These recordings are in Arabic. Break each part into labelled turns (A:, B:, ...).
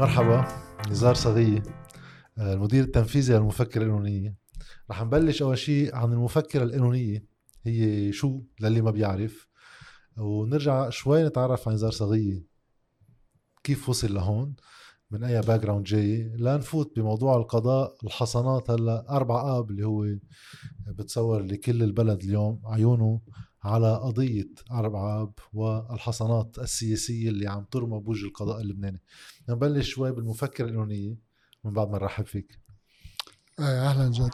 A: مرحبا نزار صغية آه، المدير التنفيذي للمفكرة القانونية رح نبلش أول شيء عن المفكرة القانونية هي شو للي ما بيعرف. ونرجع شوي نتعرف عن نزار صغية كيف وصل لهون؟ من أي background جاي؟ لنفوت بموضوع القضاء الحصانات هلأ أربع آب اللي هو بتصور لكل البلد اليوم عيونه على قضية أربع آب والحصانات السياسية اللي عم ترمى بوجه القضاء اللبناني. نبلش شوي بالمفكرة القانونية من بعد ما نرحب فيك.
B: آه، أهلا جد.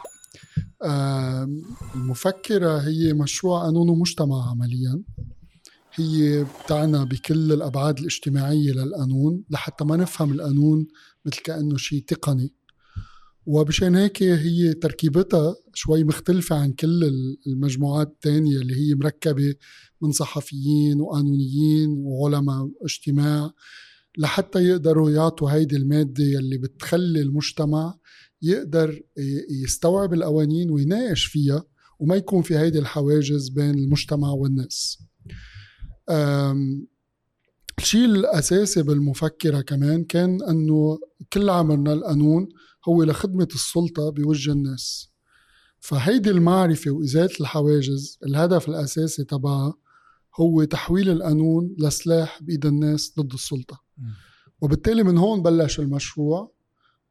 B: المفكرة هي مشروع قانون ومجتمع عمليا. هي بتعنى بكل الأبعاد الاجتماعية للقانون لحتى ما نفهم القانون مثل كأنه شيء تقني. وبشان هيك هي تركيبتها شوي مختلفة عن كل المجموعات الثانية اللي هي مركبة من صحفيين وقانونيين وعلماء اجتماع لحتى يقدروا يعطوا هيدي المادة يلي بتخلي المجتمع يقدر يستوعب القوانين ويناقش فيها وما يكون في هيدي الحواجز بين المجتمع والناس. الشيء الأساسي بالمفكرة كمان كان أنه كل عملنا القانون هو لخدمة السلطة بوجه الناس. فهيدي المعرفة وإزالة الحواجز الهدف الأساسي تبعها هو تحويل القانون لسلاح بإيد الناس ضد السلطة. وبالتالي من هون بلش المشروع.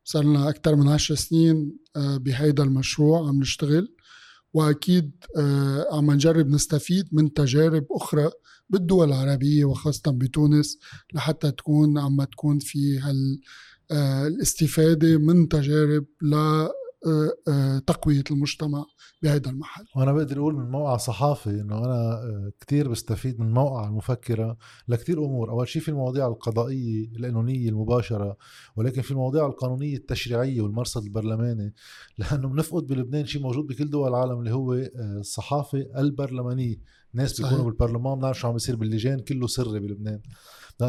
B: صار لنا أكثر من عشر سنين آه، بهيدا المشروع عم نشتغل. وأكيد آه، عم نجرب نستفيد من تجارب أخرى بالدول العربية وخاصة بتونس لحتى تكون عم تكون في هال آه، الاستفادة من تجارب آه، آه، تقوية المجتمع بهذا المحل.
A: وأنا بقدر أقول من موقع صحافي إنه أنا كتير بستفيد من موقع المفكرة لكتير أمور. أول شيء في المواضيع القضائية القانونية المباشرة ولكن في المواضيع القانونية التشريعية والمرصد البرلماني. لأنه بنفقد بلبنان شيء موجود بكل دول العالم اللي هو الصحافة البرلمانية. ناس بيكونوا بالبرلمان بنعرف شو عم بيصير باللجان كله سري بلبنان.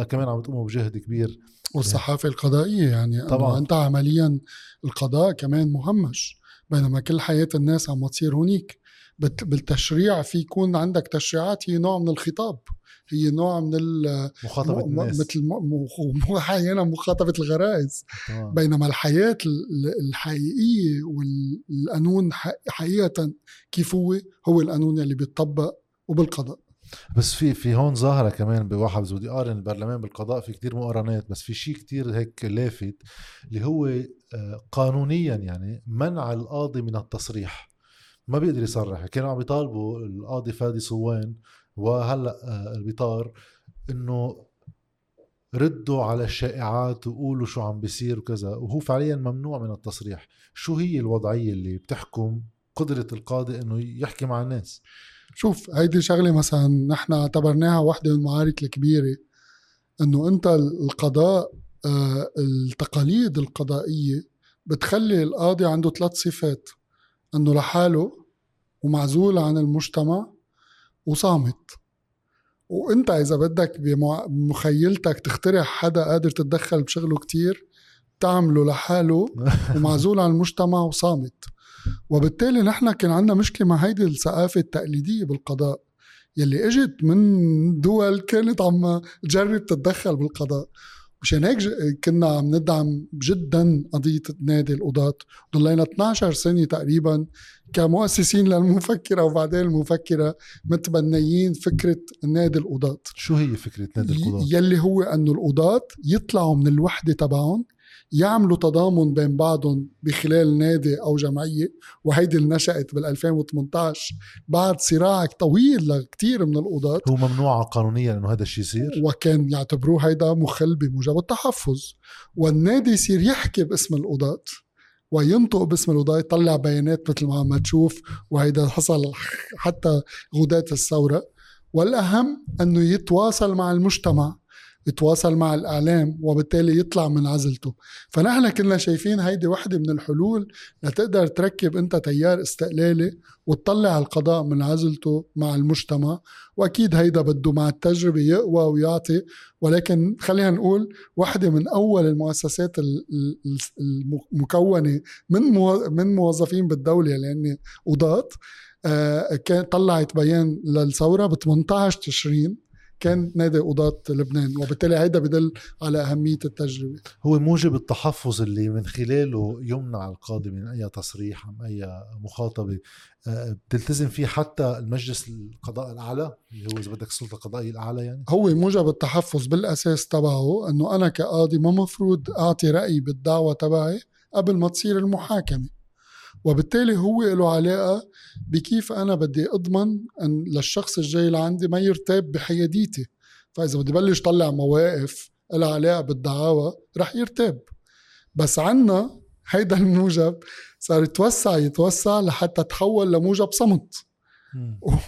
A: كمان عم تقوموا بجهد كبير.
B: والصحافة القضائية يعني طبعا. أنت عمليا القضاء كمان مهمش. بينما كل حياة الناس عم تصير هونيك. بالتشريع في يكون عندك تشريعات هي نوع من الخطاب. هي نوع من
A: مخاطبة م... الناس.
B: مثل م... أحيانا مخاطبة الغرائز. طبعا. بينما الحياة الحقيقية والقانون حقيقة كيف هو؟ هو القانون اللي بيطبق وبالقضاء.
A: بس في في هون ظاهرة كمان بواحد بدي أقارن البرلمان بالقضاء في كتير مقارنات بس في شيء كتير هيك لافت اللي هو آه، قانونيا يعني منع القاضي من التصريح. ما بيقدر يصرح. كانوا عم يطالبوا القاضي فادي صوان وهلأ آه، البطار إنه ردوا على الشائعات وقولوا شو عم بيصير وكذا. وهو فعليا ممنوع من التصريح. شو هي الوضعية اللي بتحكم قدرة القاضي إنه يحكي مع الناس؟
B: شوف هيدي شغلة مثلا نحن اعتبرناها واحدة من المعارك الكبيرة إنه أنت القضاء آه، التقاليد القضائية بتخلي القاضي عنده ثلاث صفات إنه لحاله ومعزول عن المجتمع وصامت. وأنت إذا بدك بمخيلتك تخترع حدا قادر تتدخل بشغله كتير تعمله لحاله ومعزول عن المجتمع وصامت. وبالتالي نحن كان عندنا مشكلة مع هيدي الثقافة التقليدية بالقضاء يلي إجت من دول كانت عم تجرب تتدخل بالقضاء. مشان هيك كنا عم ندعم جدا قضية نادي القضاة. ضلينا 12 سنة تقريبا كمؤسسين للمفكرة وبعدين المفكرة متبنيين فكرة نادي القضاة.
A: شو هي فكرة نادي القضاة؟
B: يلي هو أنه القضاة يطلعوا من الوحدة تبعهم يعملوا تضامن بين بعضهم بخلال نادي أو جمعية وهيدي اللي نشأت بال 2018 بعد صراع طويل لكثير من القضاة.
A: هو ممنوع قانونيا إنه هذا الشيء يصير؟
B: وكان يعتبروه هيدا مخل بموجب التحفظ. والنادي يصير يحكي باسم القضاة وينطق باسم القضاة يطلع بيانات مثل ما عم تشوف وهيدا حصل حتى غداة الثورة. والأهم أنه يتواصل مع المجتمع. يتواصل مع الإعلام وبالتالي يطلع من عزلته. فنحن كنا شايفين هيدي وحدة من الحلول لتقدر تركب أنت تيار استقلالي وتطلع القضاء من عزلته مع المجتمع. وأكيد هيدا بده مع التجربة يقوى ويعطي. ولكن خلينا نقول واحدة من أول المؤسسات المكونة من من موظفين بالدولة لأن قضاة آه، طلعت بيان للثورة ب 18 تشرين. كان نادي قضاة لبنان وبالتالي هيدا بدل على أهمية التجربة.
A: هو موجب التحفظ اللي من خلاله يمنع القاضي من أي تصريح أم أي مخاطبة. آه، بتلتزم فيه حتى المجلس القضاء الأعلى اللي هو إذا بدك السلطة القضائية الأعلى يعني؟
B: هو موجب التحفظ بالأساس تبعه أنه أنا كقاضي ما مفروض أعطي رأي بالدعوة تبعي قبل ما تصير المحاكمة. وبالتالي هو له علاقة بكيف أنا بدي أضمن أن للشخص الجاي لعندي ما يرتاب بحياديتي. فإذا بدي بلش طلع مواقف لها علاقة بالدعاوى رح يرتاب. بس عنا هيدا الموجب صار يتوسع يتوسع لحتى تحول لموجب صمت.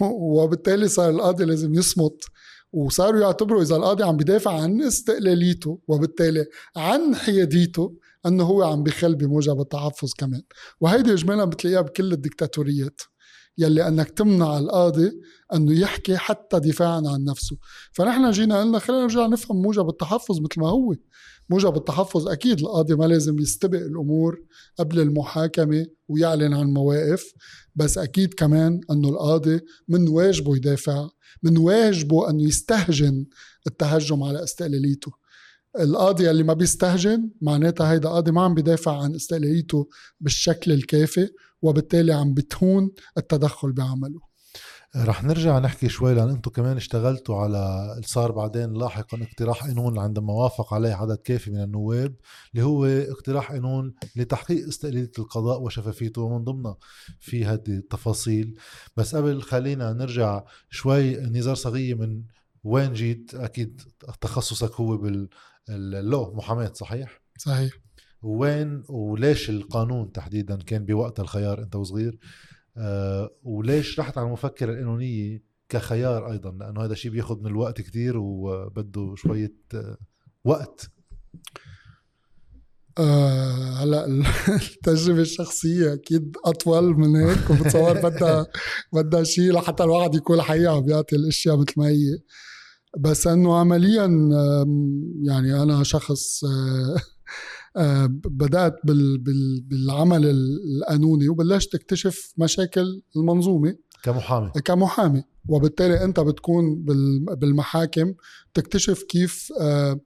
B: وبالتالي صار القاضي لازم يصمت. وصاروا يعتبروا إذا القاضي عم بيدافع عن استقلاليته وبالتالي عن حياديته أنه هو عم بخل بموجب التحفظ كمان. وهيدي اجمالا بتلاقيها بكل الدكتاتوريات يلي أنك تمنع القاضي أنه يحكي حتى دفاعا عن نفسه. فنحن جينا قلنا خلينا نرجع نفهم موجب التحفظ مثل ما هو. موجب التحفظ أكيد القاضي ما لازم يستبق الأمور قبل المحاكمة ويعلن عن مواقف بس أكيد كمان أنه القاضي من واجبه يدافع من واجبه أنه يستهجن التهجم على استقلاليته. القاضي اللي ما بيستهجن معناتها هيدا قاضي ما عم بيدافع عن استقلاليته بالشكل الكافي وبالتالي عم بتهون التدخل بعمله.
A: رح نرجع نحكي شوي لأن أنتم كمان اشتغلتوا على صار بعدين لاحقا اقتراح قانون عندما وافق عليه عدد كافي من النواب اللي هو اقتراح قانون لتحقيق استقلالية القضاء وشفافيته ومن ضمنها في هذه التفاصيل. بس قبل خلينا نرجع شوي نزار صغيه من وين جيت؟ أكيد تخصصك هو بال اللو محاماه صحيح؟
B: صحيح.
A: وين وليش القانون تحديدا كان بوقت الخيار أنت وصغير؟ آه وليش رحت على المفكره القانونيه كخيار أيضا؟ لأنه هذا الشيء بياخذ من الوقت كتير وبده شوية آه وقت.
B: آه هلأ التجربة الشخصية أكيد أطول من هيك وبتصور بدها بدها شيء لحتى الواحد يكون حقيقه بيعطي الأشياء مثل ما هي. بس انه عمليا يعني أنا شخص آه، آه، بدأت بالعمل القانوني وبلشت اكتشف مشاكل المنظومة
A: كمحامي.
B: كمحامي. وبالتالي انت بتكون بالمحاكم تكتشف كيف آه،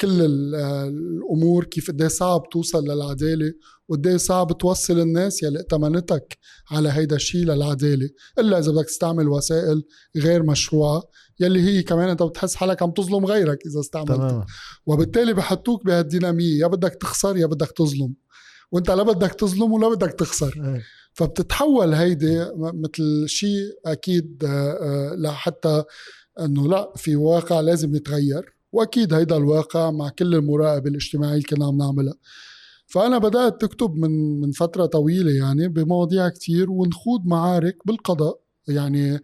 B: كل الأمور كيف قد صعب توصل للعدالة وقد صعب توصل الناس يلي ائتمنتك على هيدا الشيء للعدالة. إلا إذا بدك تستعمل وسائل غير مشروعة يلي هي كمان إنت بتحس حالك عم تظلم غيرك إذا استعملتها. وبالتالي بحطوك بهالدينامية يا بدك تخسر يا بدك تظلم. وإنت لا بدك تظلم ولا بدك تخسر. إيه. فبتتحول هيدي مثل شيء أكيد آه، آه، لحتى إنه لا في واقع لازم يتغير. وأكيد هيدا الواقع مع كل المراقبه الاجتماعيه اللي كنا عم نعملها. فأنا بدأت تكتب من من فترة طويلة يعني بمواضيع كتير ونخوض معارك بالقضاء. يعني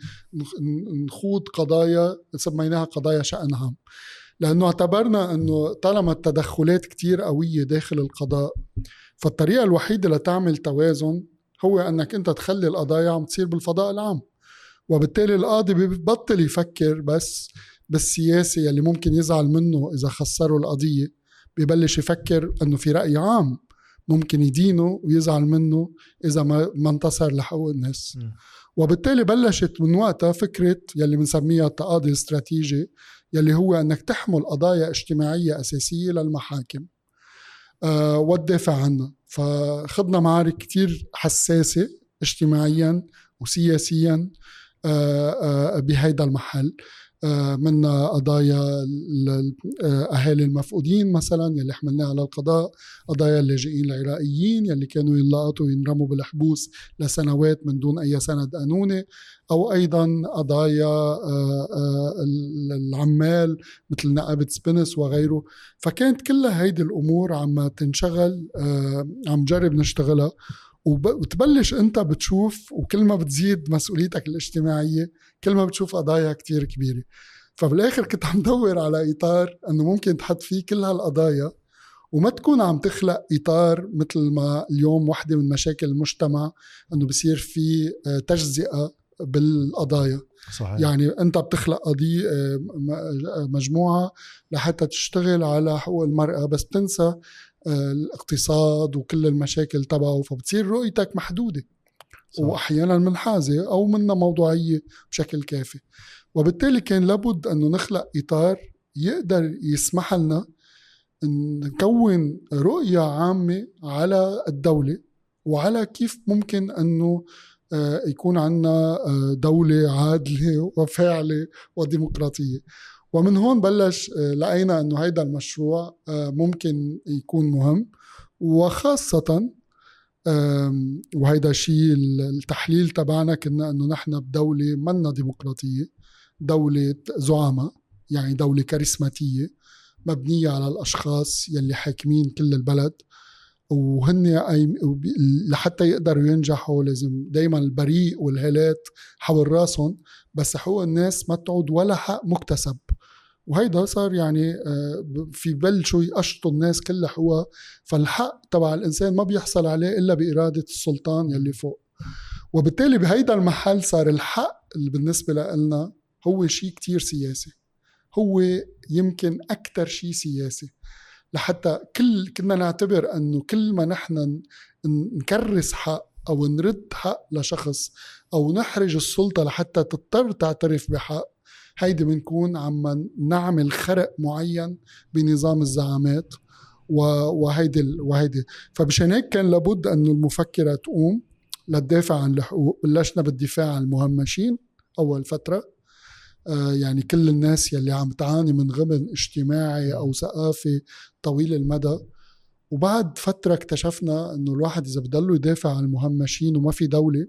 B: نخوض قضايا سميناها قضايا شأن عام. لأنه اعتبرنا أنه طالما التدخلات كتير قوية داخل القضاء فالطريقة الوحيدة لتعمل توازن هو أنك أنت تخلي القضايا عم تصير بالفضاء العام. وبالتالي القاضي ببطل يفكر بس بالسياسي اللي ممكن يزعل منه إذا خسروا القضية. ببلش يفكر أنه في رأي عام ممكن يدينه ويزعل منه إذا ما, ما انتصر لحقوق الناس. م. وبالتالي بلشت من وقتها فكرة يلي بنسميها التقاضي الاستراتيجي يلي هو أنك تحمل قضايا اجتماعية أساسية للمحاكم. أه وتدافع عنها. فخضنا معارك كتير حساسة اجتماعيا وسياسيا. بهيدا المحل. آه، منا قضايا آه، أهالي المفقودين مثلا يلي حملناها على القضاء قضايا اللاجئين العراقيين يلي كانوا ينلقطوا وينرموا بالحبوس لسنوات من دون أي سند قانوني أو أيضا قضايا آه، العمال مثل نقابه سبنس وغيره. فكانت كلها هيدي الأمور عم تنشغل عم نجرب نشتغلها. وتبلش انت بتشوف وكل ما بتزيد مسؤوليتك الاجتماعية كل ما بتشوف قضايا كتير كبيرة فبالآخر كنت عم دور على إطار إنه ممكن تحط فيه كل هالقضايا وما تكون عم تخلق إطار مثل ما اليوم وحدة من مشاكل المجتمع إنه بصير في آه، تجزئة بالقضايا صحيح. يعني أنت بتخلق قضية آه، مجموعة لحتى تشتغل على حقوق المرأة بس بتنسى الاقتصاد وكل المشاكل تبعه فبتصير رؤيتك محدودة.
A: صح.
B: واحيانا منحازه أو منا موضوعية بشكل كافي. وبالتالي كان لابد أنه نخلق إطار يقدر يسمح لنا نكون رؤية عامة على الدولة وعلى كيف ممكن أنه آه، يكون عندنا آه، دولة عادلة وفاعلة وديمقراطية. ومن هون بلش آه، لقينا إنه هيدا المشروع ممكن يكون مهم. وخاصة وهيدا شيء التحليل تبعنا كنا إنه نحن بدولة منا ديمقراطية دولة زعماء يعني دولة كاريزماتية مبنية على الأشخاص يلي حاكمين كل البلد. وهن لحتى يقدروا ينجحوا لازم دايما البريء والهالات حول راسهم. بس حقوق الناس ما تعود ولا حق مكتسب. وهيدا صار يعني آه، في بلشوا يقشطوا الناس كلها حقوقها. فالحق تبع الإنسان ما بيحصل عليه إلا بإرادة السلطان يلي فوق. وبالتالي بهيدا المحل صار الحق اللي بالنسبة لنا هو شيء كتير سياسي. هو يمكن أكثر شيء سياسي. لحتى كل كنا نعتبر إنه كل ما نحن نكرس حق أو نرد حق لشخص أو نحرج السلطة لحتى تضطر تعترف بحق هيدي بنكون عم نعمل خرق معين بنظام الزعامات وهيدي وهيدي. فمشان هيك كان لابد انه المفكرة تقوم لتدافع عن الحقوق. بلشنا بالدفاع عن المهمشين أول فترة. آه، يعني كل الناس يلي عم تعاني من غبن اجتماعي أو ثقافي طويل المدى. وبعد فترة اكتشفنا إنه الواحد إذا بضله يدافع عن المهمشين وما في دولة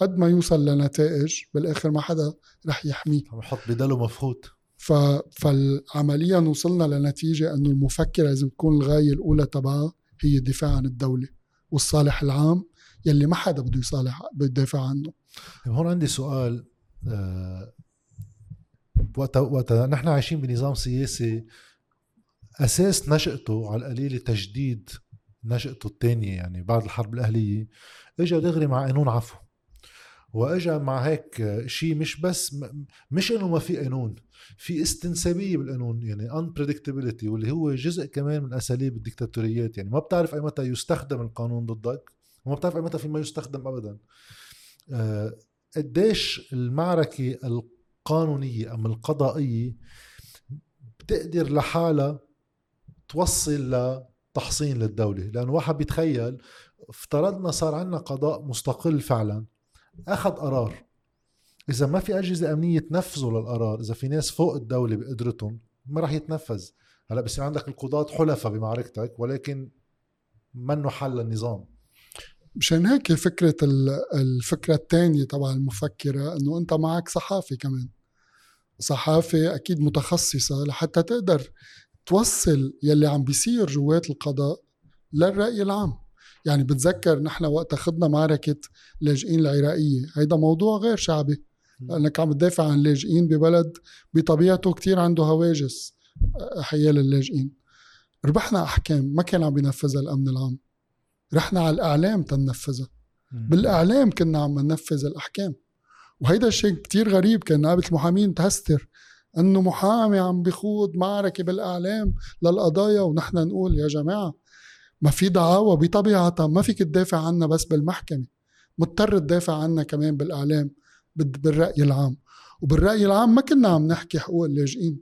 B: قد ما يوصل لنتائج بالآخر ما حدا رح يحميه.
A: عم يحط بداله مفخوت
B: ف... فعمليا وصلنا لنتيجة انه المفكرة لازم تكون الغاية الأولى تبعها هي الدفاع عن الدولة والصالح العام يلي ما حدا بده يصالح بده يدافع عنه.
A: طيب هون عندي سؤال آه وقت وقت نحن عايشين بنظام سياسي أساس نشأته على القليله تجديد نشأته الثانية يعني بعد الحرب الأهلية اجى دغري مع قانون عفو. وإجا مع هيك شيء مش بس مش إنه ما في قانون في استنسابية بالقانون يعني unpredictability واللي هو جزء كمان من أساليب الدكتاتوريات. يعني ما بتعرف أي متى يستخدم القانون ضدك وما بتعرف أي متى في ما يستخدم ابدا. آه، قديش المعركة القانونية أم القضائية بتقدر لحالها توصل لتحصين للدولة. لأنه واحد بيتخيل افترضنا صار عندنا قضاء مستقل فعلا أخذ قرار. إذا ما في أجهزة أمنية تنفذوا للقرار إذا في ناس فوق الدولة بقدرتهم ما راح يتنفذ. هلأ بصير عندك القضاة حلفاء بمعركتك ولكن منه حل للنظام
B: مشان هيك فكرة الفكرة الثانية تبع المفكرة إنه أنت معك صحافي كمان. صحافة أكيد متخصصة لحتى تقدر توصل يلي عم بيصير جوات القضاء للرأي العام. يعني بتذكر نحن وقت اخذنا معركة لاجئين العراقية. هيدا موضوع غير شعبي لأنك عم تدافع عن لاجئين ببلد بطبيعته كتير عنده هواجس حيال اللاجئين. ربحنا أحكام ما كان عم بينفذها الأمن العام. رحنا على الإعلام تنفذها. بالإعلام كنا عم ننفذ الأحكام. وهيدا الشيء كتير غريب كان نائبة المحامين تهستر إنه محامي عم بخوض معركة بالإعلام للقضايا ونحن نقول يا جماعة ما في دعاوى بطبيعتها ما فيك تدافع عنها بس بالمحكمة مضطر تدافع عنها كمان بالإعلام بالرأي العام. وبالرأي العام ما كنا عم نحكي حقوق اللاجئين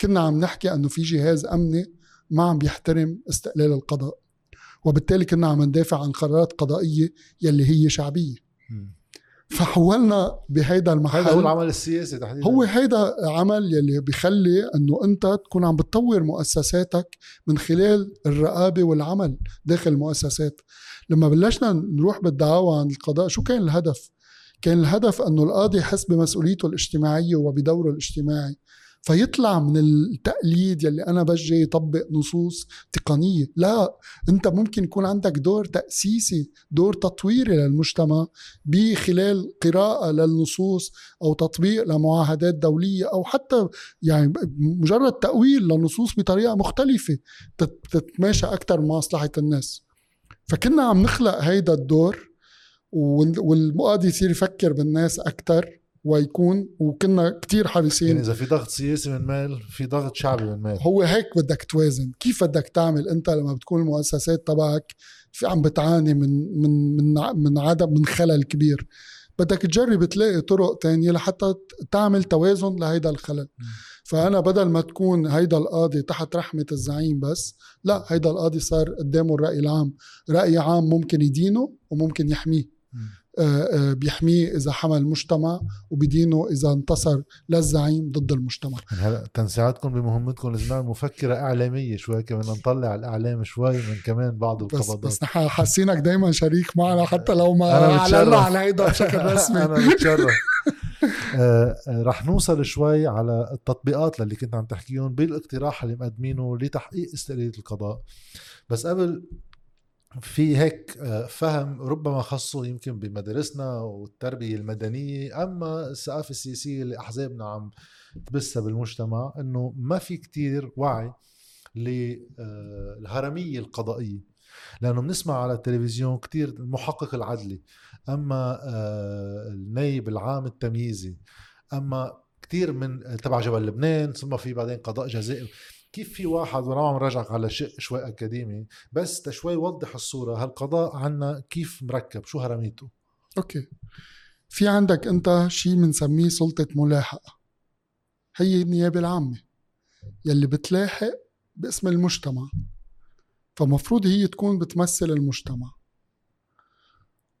B: كنا عم نحكي أنه في جهاز أمني ما عم بيحترم استقلال القضاء. وبالتالي كنا عم ندافع عن قرارات قضائية يلي هي شعبية. فحولنا بهيدا المحل.
A: هذا هو العمل السياسي تحديدا.
B: هو هيدا عمل يلي بيخلي إنه أنت تكون عم بتطور مؤسساتك من خلال الرقابة والعمل داخل المؤسسات لما بلشنا نروح بالدعاوى عن القضاء شو كان الهدف؟ كان الهدف إنه القاضي يحس بمسؤوليته الاجتماعية وبدوره الاجتماعي. فيطلع من التقليد يلي أنا بس جاي يطبق نصوص تقنية. لا أنت ممكن يكون عندك دور تأسيسي دور تطويري للمجتمع بخلال قراءة للنصوص أو تطبيق لمعاهدات دولية أو حتى يعني مجرد تأويل للنصوص بطريقة مختلفة تتماشى أكثر مع مصلحة الناس. فكنا عم نخلق هيدا الدور والمقاضي يصير يفكر بالناس أكثر ويكون وكنا كتير
A: يعني
B: حريصين
A: إذا في ضغط سياسي من مال في ضغط شعبي من مال.
B: هو هيك بدك توازن. كيف بدك تعمل أنت لما بتكون المؤسسات تبعك في عم بتعاني من من من من عدم من خلل كبير؟ بدك تجرب تلاقي طرق تانية لحتى تعمل توازن لهيدا الخلل. فأنا بدل ما تكون هيدا القاضي تحت رحمة الزعيم بس لا هيدا القاضي صار قدامه الرأي العام. رأي عام ممكن يدينه وممكن يحميه. بيحميه إذا حمى المجتمع وبدينه إذا انتصر للزعيم ضد المجتمع.
A: هلا تنسيعاتكم بمهمتكم لازم نعمل مفكره إعلامية شوي كمان نطلع الإعلام شوي من كمان بعض
B: بس
A: القبضات.
B: بس نحن حاسينك دايما شريك معنا حتى لو ما. اعلنا عن هيدا بشكل رسمي.
A: أنا بتشرف آه، آه، رح نوصل شوي على التطبيقات اللي كنت عم تحكيهم بالاقتراح اللي مقدمينه لتحقيق استقلالية القضاء. بس قبل في هيك آه، فهم ربما خصه يمكن بمدارسنا والتربية المدنية أما الثقافة السياسية اللي أحزابنا عم تبثها بالمجتمع أنه ما في كتير وعي للهرمية القضائية لأنه بنسمع على التلفزيون كتير المحقق العدلي أما آه، النايب العام التمييزي أما كتير من تبع جبل لبنان ثم في بعدين قضاء جزائي كيف في واحد وأنا عم رجعك على شق شوي أكاديمي بس تشوي يوضح الصورة هالقضاء عنا كيف مركب شو هرميته؟
B: أوكي. في عندك أنت شيء بنسميه سلطة ملاحقة. هي النيابة العامة. يلي بتلاحق باسم المجتمع. فمفروض هي تكون بتمثل المجتمع.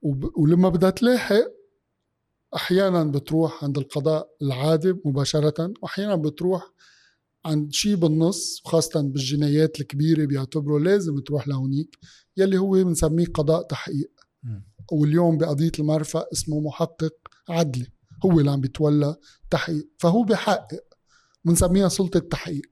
B: وب... ولما بدها تلاحق أحيانا بتروح عند القضاء العادي مباشرة واحيانا بتروح عند شيء بالنص وخاصة بالجنايات الكبيرة بيعتبروا لازم تروح لهونيك يلي هو بنسميه قضاء تحقيق. واليوم بقضية المرفأ اسمه محقق عدلي هو اللي عم بيتولى تحقيق فهو بحقق بنسميها سلطة تحقيق.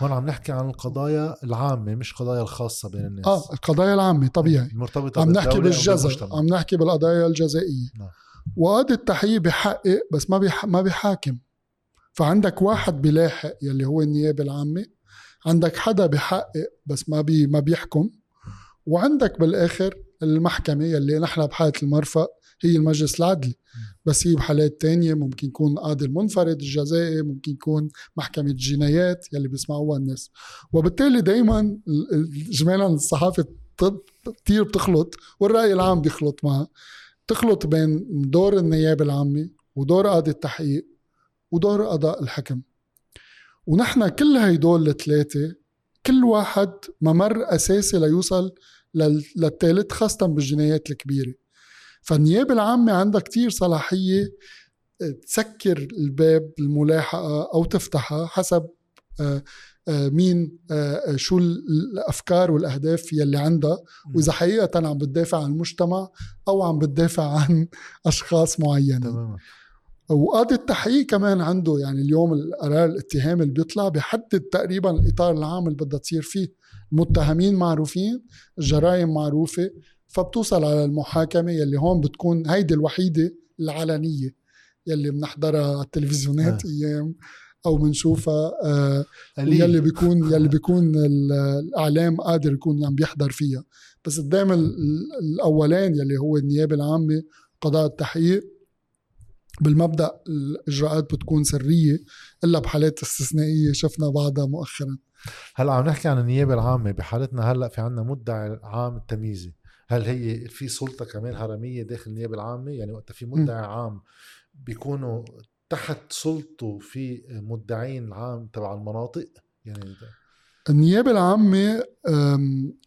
A: هون عم نحكي عن القضايا العامة مش قضايا الخاصة بين الناس.
B: آه القضايا العامة طبيعي.
A: المرتبطه
B: عم نحكي بالجزر. عم نحكي بالقضايا الجزائية.
A: نعم.
B: وقاضي التحقيق بحقق بس ما بيح... ما بيحاكم. فعندك واحد بيلاحق يلي هو النيابة العامة عندك حدا بحقق بس ما بي ما بيحكم وعندك بالآخر المحكمة يلي نحن بحالة المرفأ هي المجلس العدلي بس هي بحالات تانية ممكن يكون قاضي المنفرد الجزائي ممكن يكون محكمة الجنايات يلي بيسمعوها الناس. وبالتالي دايما اجمالا الصحافة كتير بتخلط والرأي العام بيخلط معها. تخلط بين دور النيابة العامة ودور قاضي التحقيق ودور قضاء الحكم. ونحن كل هيدول الثلاثة كل واحد ممر أساسي ليوصل لل- للثالث خاصة بالجنايات الكبيرة. فالنيابة العامة عندها كتير صلاحية آه، تسكر الباب الملاحقة أو تفتحها حسب آه، آه، مين شو ال- الأفكار والأهداف يلي عندها. وإذا حقيقة عم بتدافع عن المجتمع أو عم بتدافع عن أشخاص معينين
A: تماما.
B: وقاضي التحقيق كمان عنده يعني اليوم القرار الاتهام اللي بيطلع بيحدد تقريبا الإطار العام اللي بدها تصير فيه. المتهمين معروفين الجرائم معروفة فبتوصل على المحاكمة يلي هون بتكون هيدي الوحيدة العلنية يلي بنحضرها على التلفزيونات
A: آه.
B: أيام أو بنشوفها آه يلي بيكون يلي بيكون ال- الإعلام قادر يكون عم بيحضر فيها. بس قدام ال- ال- الاولان يلي هو النيابة العامة قضاء التحقيق بالمبدأ الإجراءات بتكون سرية إلا بحالات استثنائية شفنا بعضها مؤخرا.
A: هلأ عم نحكي عن النيابة العامة بحالتنا هلأ في عنا مدعي عام التمييزي هل هي في سلطة كمان هرمية داخل النيابة العامة؟ يعني وقت في مدعي عام بيكونوا تحت سلطة في مدعين عام تبع المناطق؟ يعني
B: النيابة العامة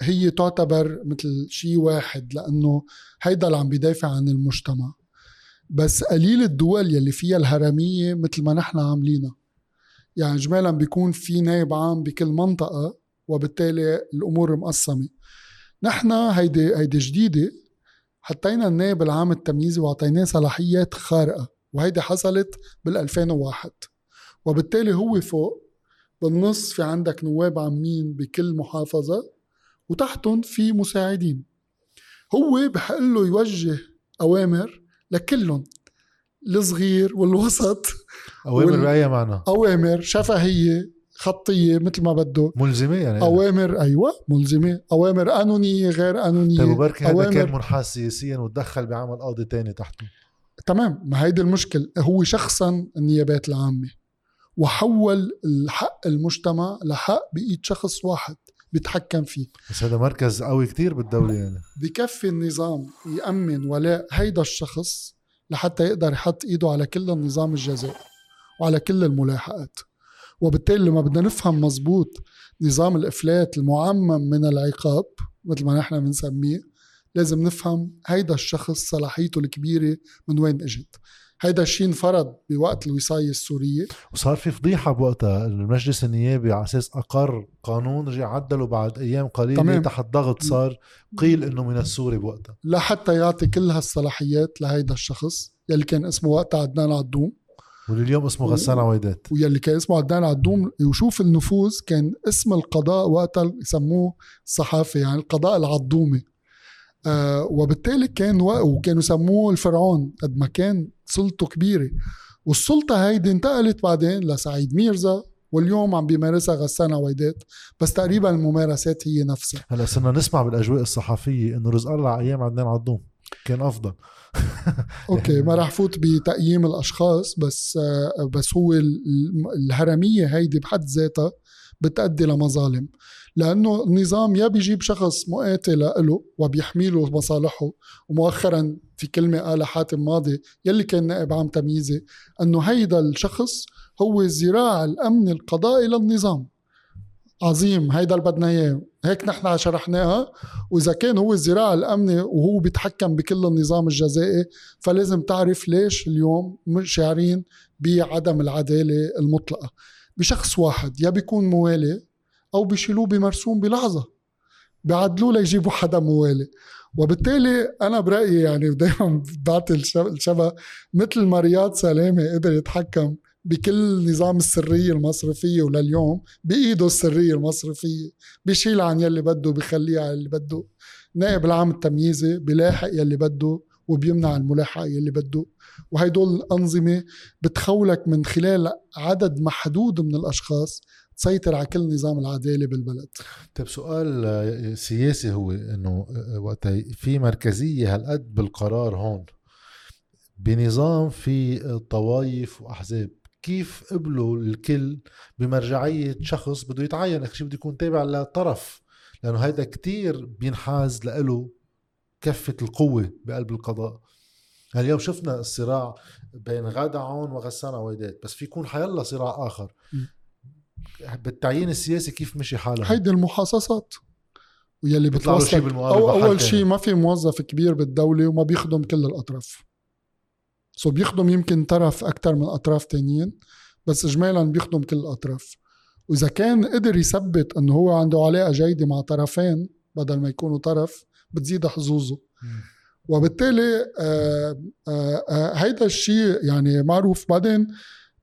B: هي تعتبر مثل شيء واحد لأنه هيدا اللي عم بيدافع عن المجتمع. بس قليل الدول يلي فيها الهرمية مثل ما نحن عاملينها. يعني إجمالا بيكون في نائب عام بكل منطقة وبالتالي الأمور مقسمة. نحن هيدي هيدي جديدة. حطينا النائب العام التمييزي وأعطيناه صلاحيات خارقة وهيدي حصلت بال 2001 وبالتالي هو فوق. بالنص في عندك نواب عامين بكل محافظة وتحتهم في مساعدين. هو بحق له يوجه أوامر لكلهم الصغير والوسط
A: أوامر
B: وال-
A: بأي معنى؟
B: أوامر شفهية خطية مثل ما بده.
A: ملزمة يعني؟
B: أوامر أيوة ملزمة. أوامر قانونية غير قانونية
A: طيب وبركي هذا كان منحاز سياسيا وتدخل بعمل قاضي تاني تحته.
B: تمام ما هيدي المشكل هو شخصا النيابات العامة وحول الحق المجتمع لحق بإيد شخص واحد. بيتحكم فيه.
A: بس هذا مركز قوي كتير بالدولة يعني.
B: بكفي النظام يأمن ولاء هيدا الشخص لحتى يقدر يحط إيده على كل النظام الجزائي وعلى كل الملاحقات. وبالتالي لما بدنا نفهم مزبوط نظام الإفلات المعمم من العقاب مثل ما نحن بنسميه لازم نفهم هيدا الشخص صلاحيته الكبيرة من وين إجت. هيدا الشيء انفرض بوقت الوصاية السورية.
A: وصار في فضيحة بوقتها المجلس النيابي على أساس أقر قانون رجع عدله بعد أيام قليلة تمام. تحت ضغط صار قيل إنه من السوري بوقتها.
B: لحتى يعطي كل هالصلاحيات لهيدا الشخص يلي كان اسمه وقتها عدنان عدوم.
A: واليوم اسمه غسان عويدات.
B: ويلي كان اسمه عدنان عدوم. وشوف النفوذ كان اسم القضاء وقتها يسموه الصحافة يعني القضاء العضومي آه وبالتالي كان وكانوا يسموه الفرعون قد ما كان سلطته كبيرة. والسلطة هيدي انتقلت بعدين لسعيد ميرزا واليوم عم بيمارسها غسان عويدات بس تقريبا الممارسات هي نفسها.
A: هلا صرنا نسمع بالأجواء الصحفية إنه رزق الله أيام عدنان عضوم كان أفضل.
B: okay ما راح فوت بتقييم الأشخاص بس بس هو الهرمية هيدي بحد ذاتها بتأدي لمظالم. لأنه النظام يا بيجيب شخص مقاتل له وبيحمي له مصالحه ومؤخرا في كلمة قالها حاتم ماضي يلي كان نائب عام تمييزي إنه هيدا الشخص هو ذراع الأمن القضائي للنظام. عظيم هيدا اللي بدنا إياه. هيك نحن شرحناها. وإذا كان هو الذراع الامني وهو بيتحكم بكل النظام الجزائي فلازم تعرف ليش اليوم شاعرين بعدم العدالة المطلقة. بشخص واحد يا بيكون موالي أو بيشيلوه بمرسوم بلحظة بيعدلوه ليجيبوا حدا موالي. وبالتالي أنا برأيي يعني دائما بعطي الشبه مثل ما رياض سلامة قدر يتحكم بكل نظام السرية المصرفية ولليوم بإيده السرية المصرفية بيشيل عن يلي بده بيخليه على اللي بده نائب العام التمييزي بلاحق يلي بده وبيمنع الملاحقة يلي بده. وهيدول الأنظمة بتخولك من خلال عدد محدود من الأشخاص تسيطر على كل نظام العداله بالبلد.
A: طيب سؤال آه، سياسي هو إنه آه، وقت في مركزية هالقد بالقرار هون بنظام في طوايف وأحزاب كيف قبلوا الكل بمرجعية شخص بده يتعين؟ شيء بده يكون تابع لطرف لأنه هيدا كتير بينحاز له كفة القوة بقلب القضاء. اليوم شفنا الصراع بين غادة عون وغسان عويدات بس في يكون حيلا صراع آخر. بالتعيين السياسي كيف مشي حاله
B: هيدي المحاصصات. ويلي بتوصل أو أول شيء ما في موظف كبير بالدولة وما بيخدم كل الأطراف. سو بيخدم يمكن طرف أكثر من أطراف تانيين بس اجمالا بيخدم كل الأطراف. وإذا كان قدر يثبت انه هو عنده علاقة جيدة مع طرفين بدل ما يكونوا طرف بتزيد حظوظه. وبالتالي آه آه آه هيدا الشيء يعني معروف. بعدين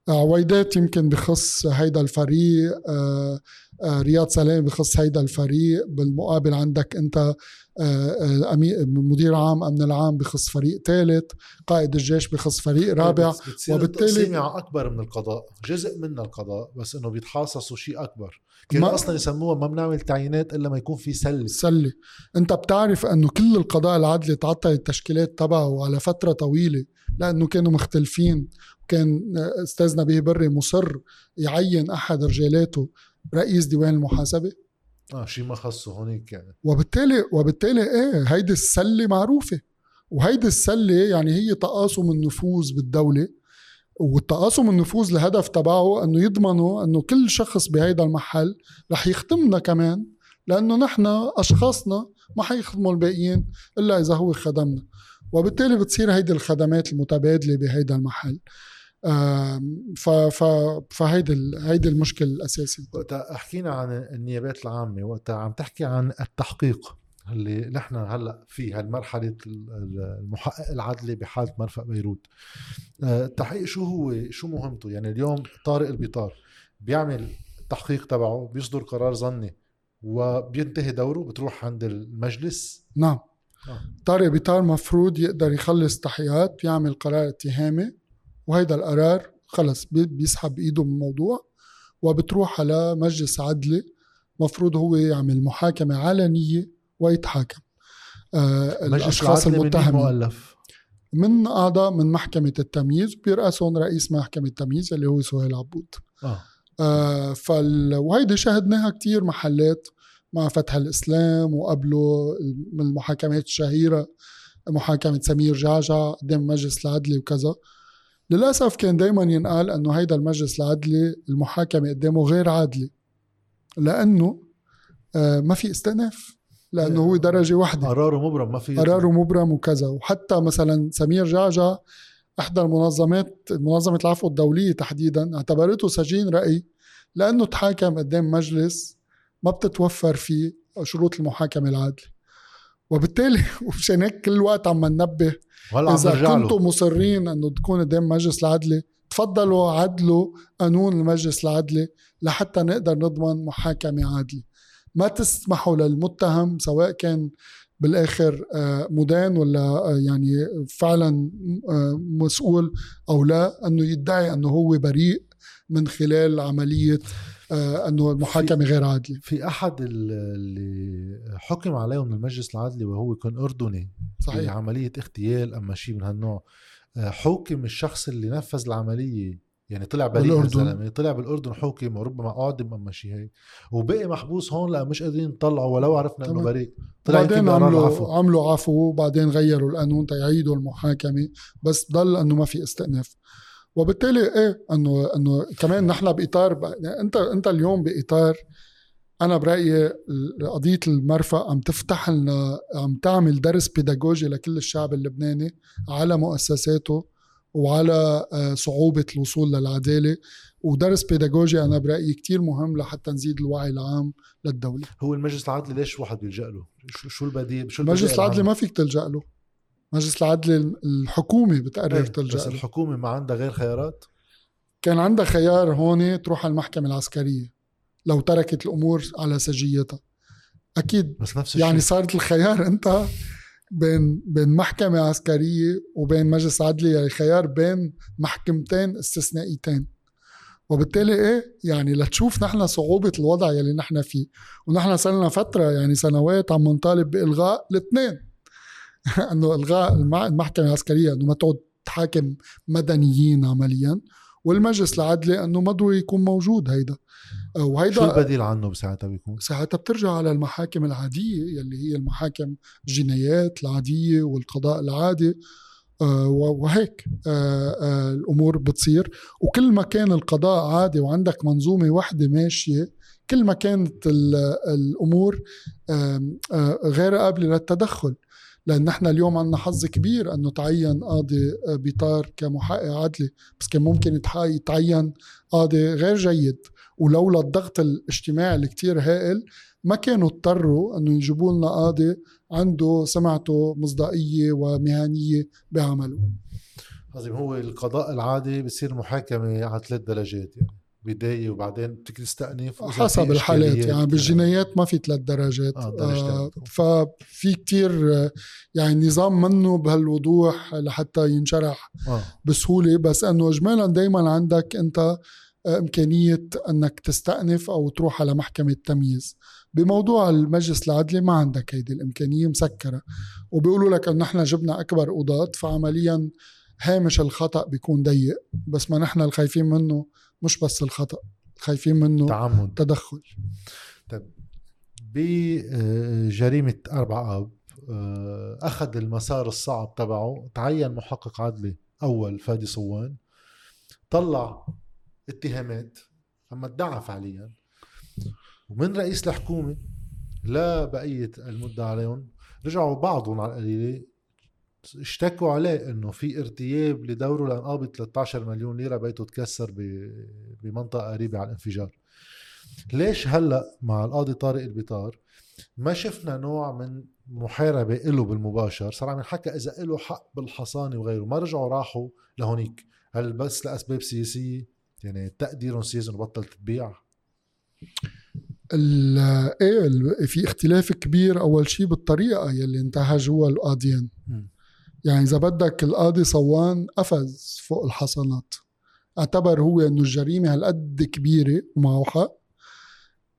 B: عويدات يمكن بخص هيدا الفريق آه، آه، رياض سلام بخص هيدا الفريق. بالمقابل عندك انت آه، مدير عام أمن العام بخص فريق ثالث قائد الجيش بخص فريق رابع.
A: وبالتالي أكبر من القضاء جزء منها القضاء بس إنه بيتحاصصوا شيء أكبر. كانوا أصلا يسموها ما بنعمل تعيينات إلا ما يكون في سلة؟
B: سلة. أنت بتعرف إنه كل القضاء العدلي تعطل التشكيلات تبعه على فترة طويلة. لأنه كانوا مختلفين. كان أستاذ نبيه بري مصر يعين أحد رجالاته رئيس ديوان المحاسبة.
A: آه شيء ما خصه هونيك يعني.
B: وبالتالي وبالتالي إيه هيدي السلة معروفة. وهيدي السلة يعني هي تقاسم النفوذ بالدولة. والتقاسم النفوذ الهدف تبعه أنه يضمنوا أنه كل شخص بهيدا المحل رح يخدمنا كمان لأنه نحن أشخاصنا ما حيخدموا الباقيين إلا إذا هو خدمنا. وبالتالي بتصير هيدي الخدمات المتبادلة بهيدا المحل. ف ف فهيدي هيدي المشكلة الأساسي.
A: وقتها حكينا عن النيابات العامة وقتها عم تحكي عن التحقيق اللي نحن هلأ في هالمرحلة المحقق العدلي بحالة مرفق بيروت. آه، التحقيق شو هو؟ شو مهمته؟ يعني اليوم طارق البيطار بيعمل التحقيق تبعه بيصدر قرار ظني وبينتهي دوره بتروح عند المجلس.
B: نعم. طارق بيطار مفروض يقدر يخلص تحقيقات يعمل قرار اتهامي وهيدا القرار خلص بيسحب ايده من الموضوع وبتروح على مجلس عدلي مفروض هو يعمل محاكمة علنية ويتحاكم.
A: آه الأشخاص المتهمين.
B: من أعضاء من محكمة التمييز بيرأسهم رئيس محكمة التمييز اللي هو سهيل عبود.
A: آه.
B: آه فال... وهيدي شاهدناها كتير محلات. مع فتح الإسلام وقبله من المحاكمات الشهيره محاكمة سمير جعجع قدام المجلس العدلي وكذا. للأسف كان دائما ينقال إنه هيدا المجلس العدلي المحاكمة قدامه غير عادلة لأنه آه ما في استئناف لأنه هو درجة واحدة
A: قراره مبرم ما في
B: قراره مبرم وكذا. وحتى مثلا سمير جعجع إحدى المنظمات منظمة العفو الدولية تحديدا اعتبرته سجين رأي لأنه تحاكم قدام مجلس ما بتتوفر فيه شروط المحاكمة العادلة. وبالتالي ومشان هيك كل وقت عم ننبه
A: إذا
B: كنتوا مصرين إنه تكون قدام مجلس العدلي تفضلوا عدلوا قانون المجلس العدلي لحتى نقدر نضمن محاكمة عادلة. ما تسمحوا للمتهم سواء كان بالآخر آه، مدان ولا آه، يعني فعلا آه، مسؤول أو لا إنه يدعي إنه هو بريء من خلال عملية أنه المحاكمة غير عادلة.
A: في أحد اللي حكم عليه من المجلس العدلي وهو كان أردني
B: صحيح.
A: عملية اغتيال أما شيء من هالنوع حوكم الشخص اللي نفذ العملية يعني طلع بريء. الزلمه طلع بالأردن حوكم وربما أعدم أما شيء هيك. وبقي محبوس هون لأن مش قادرين يطلعوا ولو عرفنا
B: إنه.
A: بريء. طلع
B: بعدين عملوا
A: العفو.
B: عملوا عفو وبعدين غيروا القانون تيعيدوا المحاكمة. بس ضل أنه ما في استئناف. وبالتالي إيه إنه إنه كمان نحن بإطار ب... يعني أنت أنت اليوم بإطار أنا برأيي قضية المرفأ عم تفتح لنا عم تعمل درس بيداغوجي لكل الشعب اللبناني على مؤسساته وعلى آه، صعوبة الوصول للعدالة. ودرس بيداغوجي أنا برأيي كتير مهم لحتى نزيد الوعي العام للدولة.
A: هو المجلس العدلي ليش واحد بيلجأ له؟ شو شو البديل شو
B: المجلس
A: البدائل
B: العدلي؟ ما فيك تلجأ له. مجلس العدل الحكومة بتقرر
A: إيه،
B: تلجأ
A: بس الحكومة ما عندها غير خيارات؟
B: كان عندها خيار هون تروح على المحكمة العسكرية لو تركت الأمور على سجيتها. أكيد
A: بس نفس
B: يعني
A: الشيء
B: صارت الخيار أنت بين بين محكمة عسكرية وبين مجلس عدلي يعني خيار بين محكمتين استثنائيتين. وبالتالي إيه يعني لتشوف نحن صعوبة الوضع يلي نحن فيه. ونحن صرنا فترة يعني سنوات عم نطالب بإلغاء الاثنين. انه إلغاء المحكمة العسكرية إنه ما تعود تحاكم مدنيين عمليا والمجلس العدلي إنه ما ضروري يكون موجود هيدا. وهيدا
A: شو البديل عنه بساعتها بيكون؟
B: ساعتها بترجع على المحاكم العادية يلي هي المحاكم الجنايات العادية والقضاء العادي. آه، وهيك آه، آه، الأمور بتصير. وكل ما كان القضاء عادي وعندك منظومة واحدة ماشية كل ما كانت ال- الأمور آم، آه، غير قابلة للتدخل. لأن نحن اليوم عندنا حظ كبير أنه تعين قاضي بيطار كمحقق عدلي بس كان ممكن يتعين قاضي غير جيد. ولولا الضغط الاجتماعي اللي كتير هائل ما كانوا اضطروا إنه يجيبوا لنا قاضي عنده سمعته مصداقية ومهنية بعمله.
A: عظيم هو القضاء العادي بصير محاكمة على ثلاث درجات يعني. بداية وبعدين بدك تستأنف
B: حسب الحالات يعني بالجنايات ما في ثلاث درجات.
A: آه،.
B: آه ففي كتير آه، يعني نظام منه بهالوضوح لحتى ينشرح
A: آه.
B: بسهولة. بس إنه اجمالا دائما عندك أنت آه، إمكانية إنك تستأنف أو تروح على محكمة تمييز. بموضوع المجلس العدلي ما عندك هيدي الإمكانية مسكرة. وبيقولوا لك إنه نحن جبنا أكبر قضاة فعمليا هامش الخطأ بيكون ضيق. بس ما نحن الخايفين منه مش بس الخطأ خايفين منه
A: تعمد.
B: تدخل.
A: بجريمة أربع أب آه، أخذ المسار الصعب تبعه تعين محقق عدلي أول فادي صوان طلع اتهامات أما ادعى فعليا. ومن رئيس الحكومة لبقية المدة عليهم رجعوا بعضهم على القليلة اشتكوا عليه إنه في ارتياب لدوره لأن قابض 13 مليون ليرة بيته تكسر بمنطقة قريبة على الانفجار. ليش هلأ مع القاضي طارق البطار ما شفنا نوع من محاربة له بالمباشر؟ صار عم ينحكى إذا له حق بالحصانة وغيره. ما رجعوا راحوا لهونيك. هل بس لأسباب سياسية؟ يعني تقديرهم سياسي إنه بطل تتبيع؟
B: ال- إيه في اختلاف كبير أول شيء بالطريقة يلي انتهجوها القاضيين. يعني إذا بدك القاضي صوان قفز فوق الحصانات. أعتبر هو إنه الجريمة هالقد كبيرة ومعه حق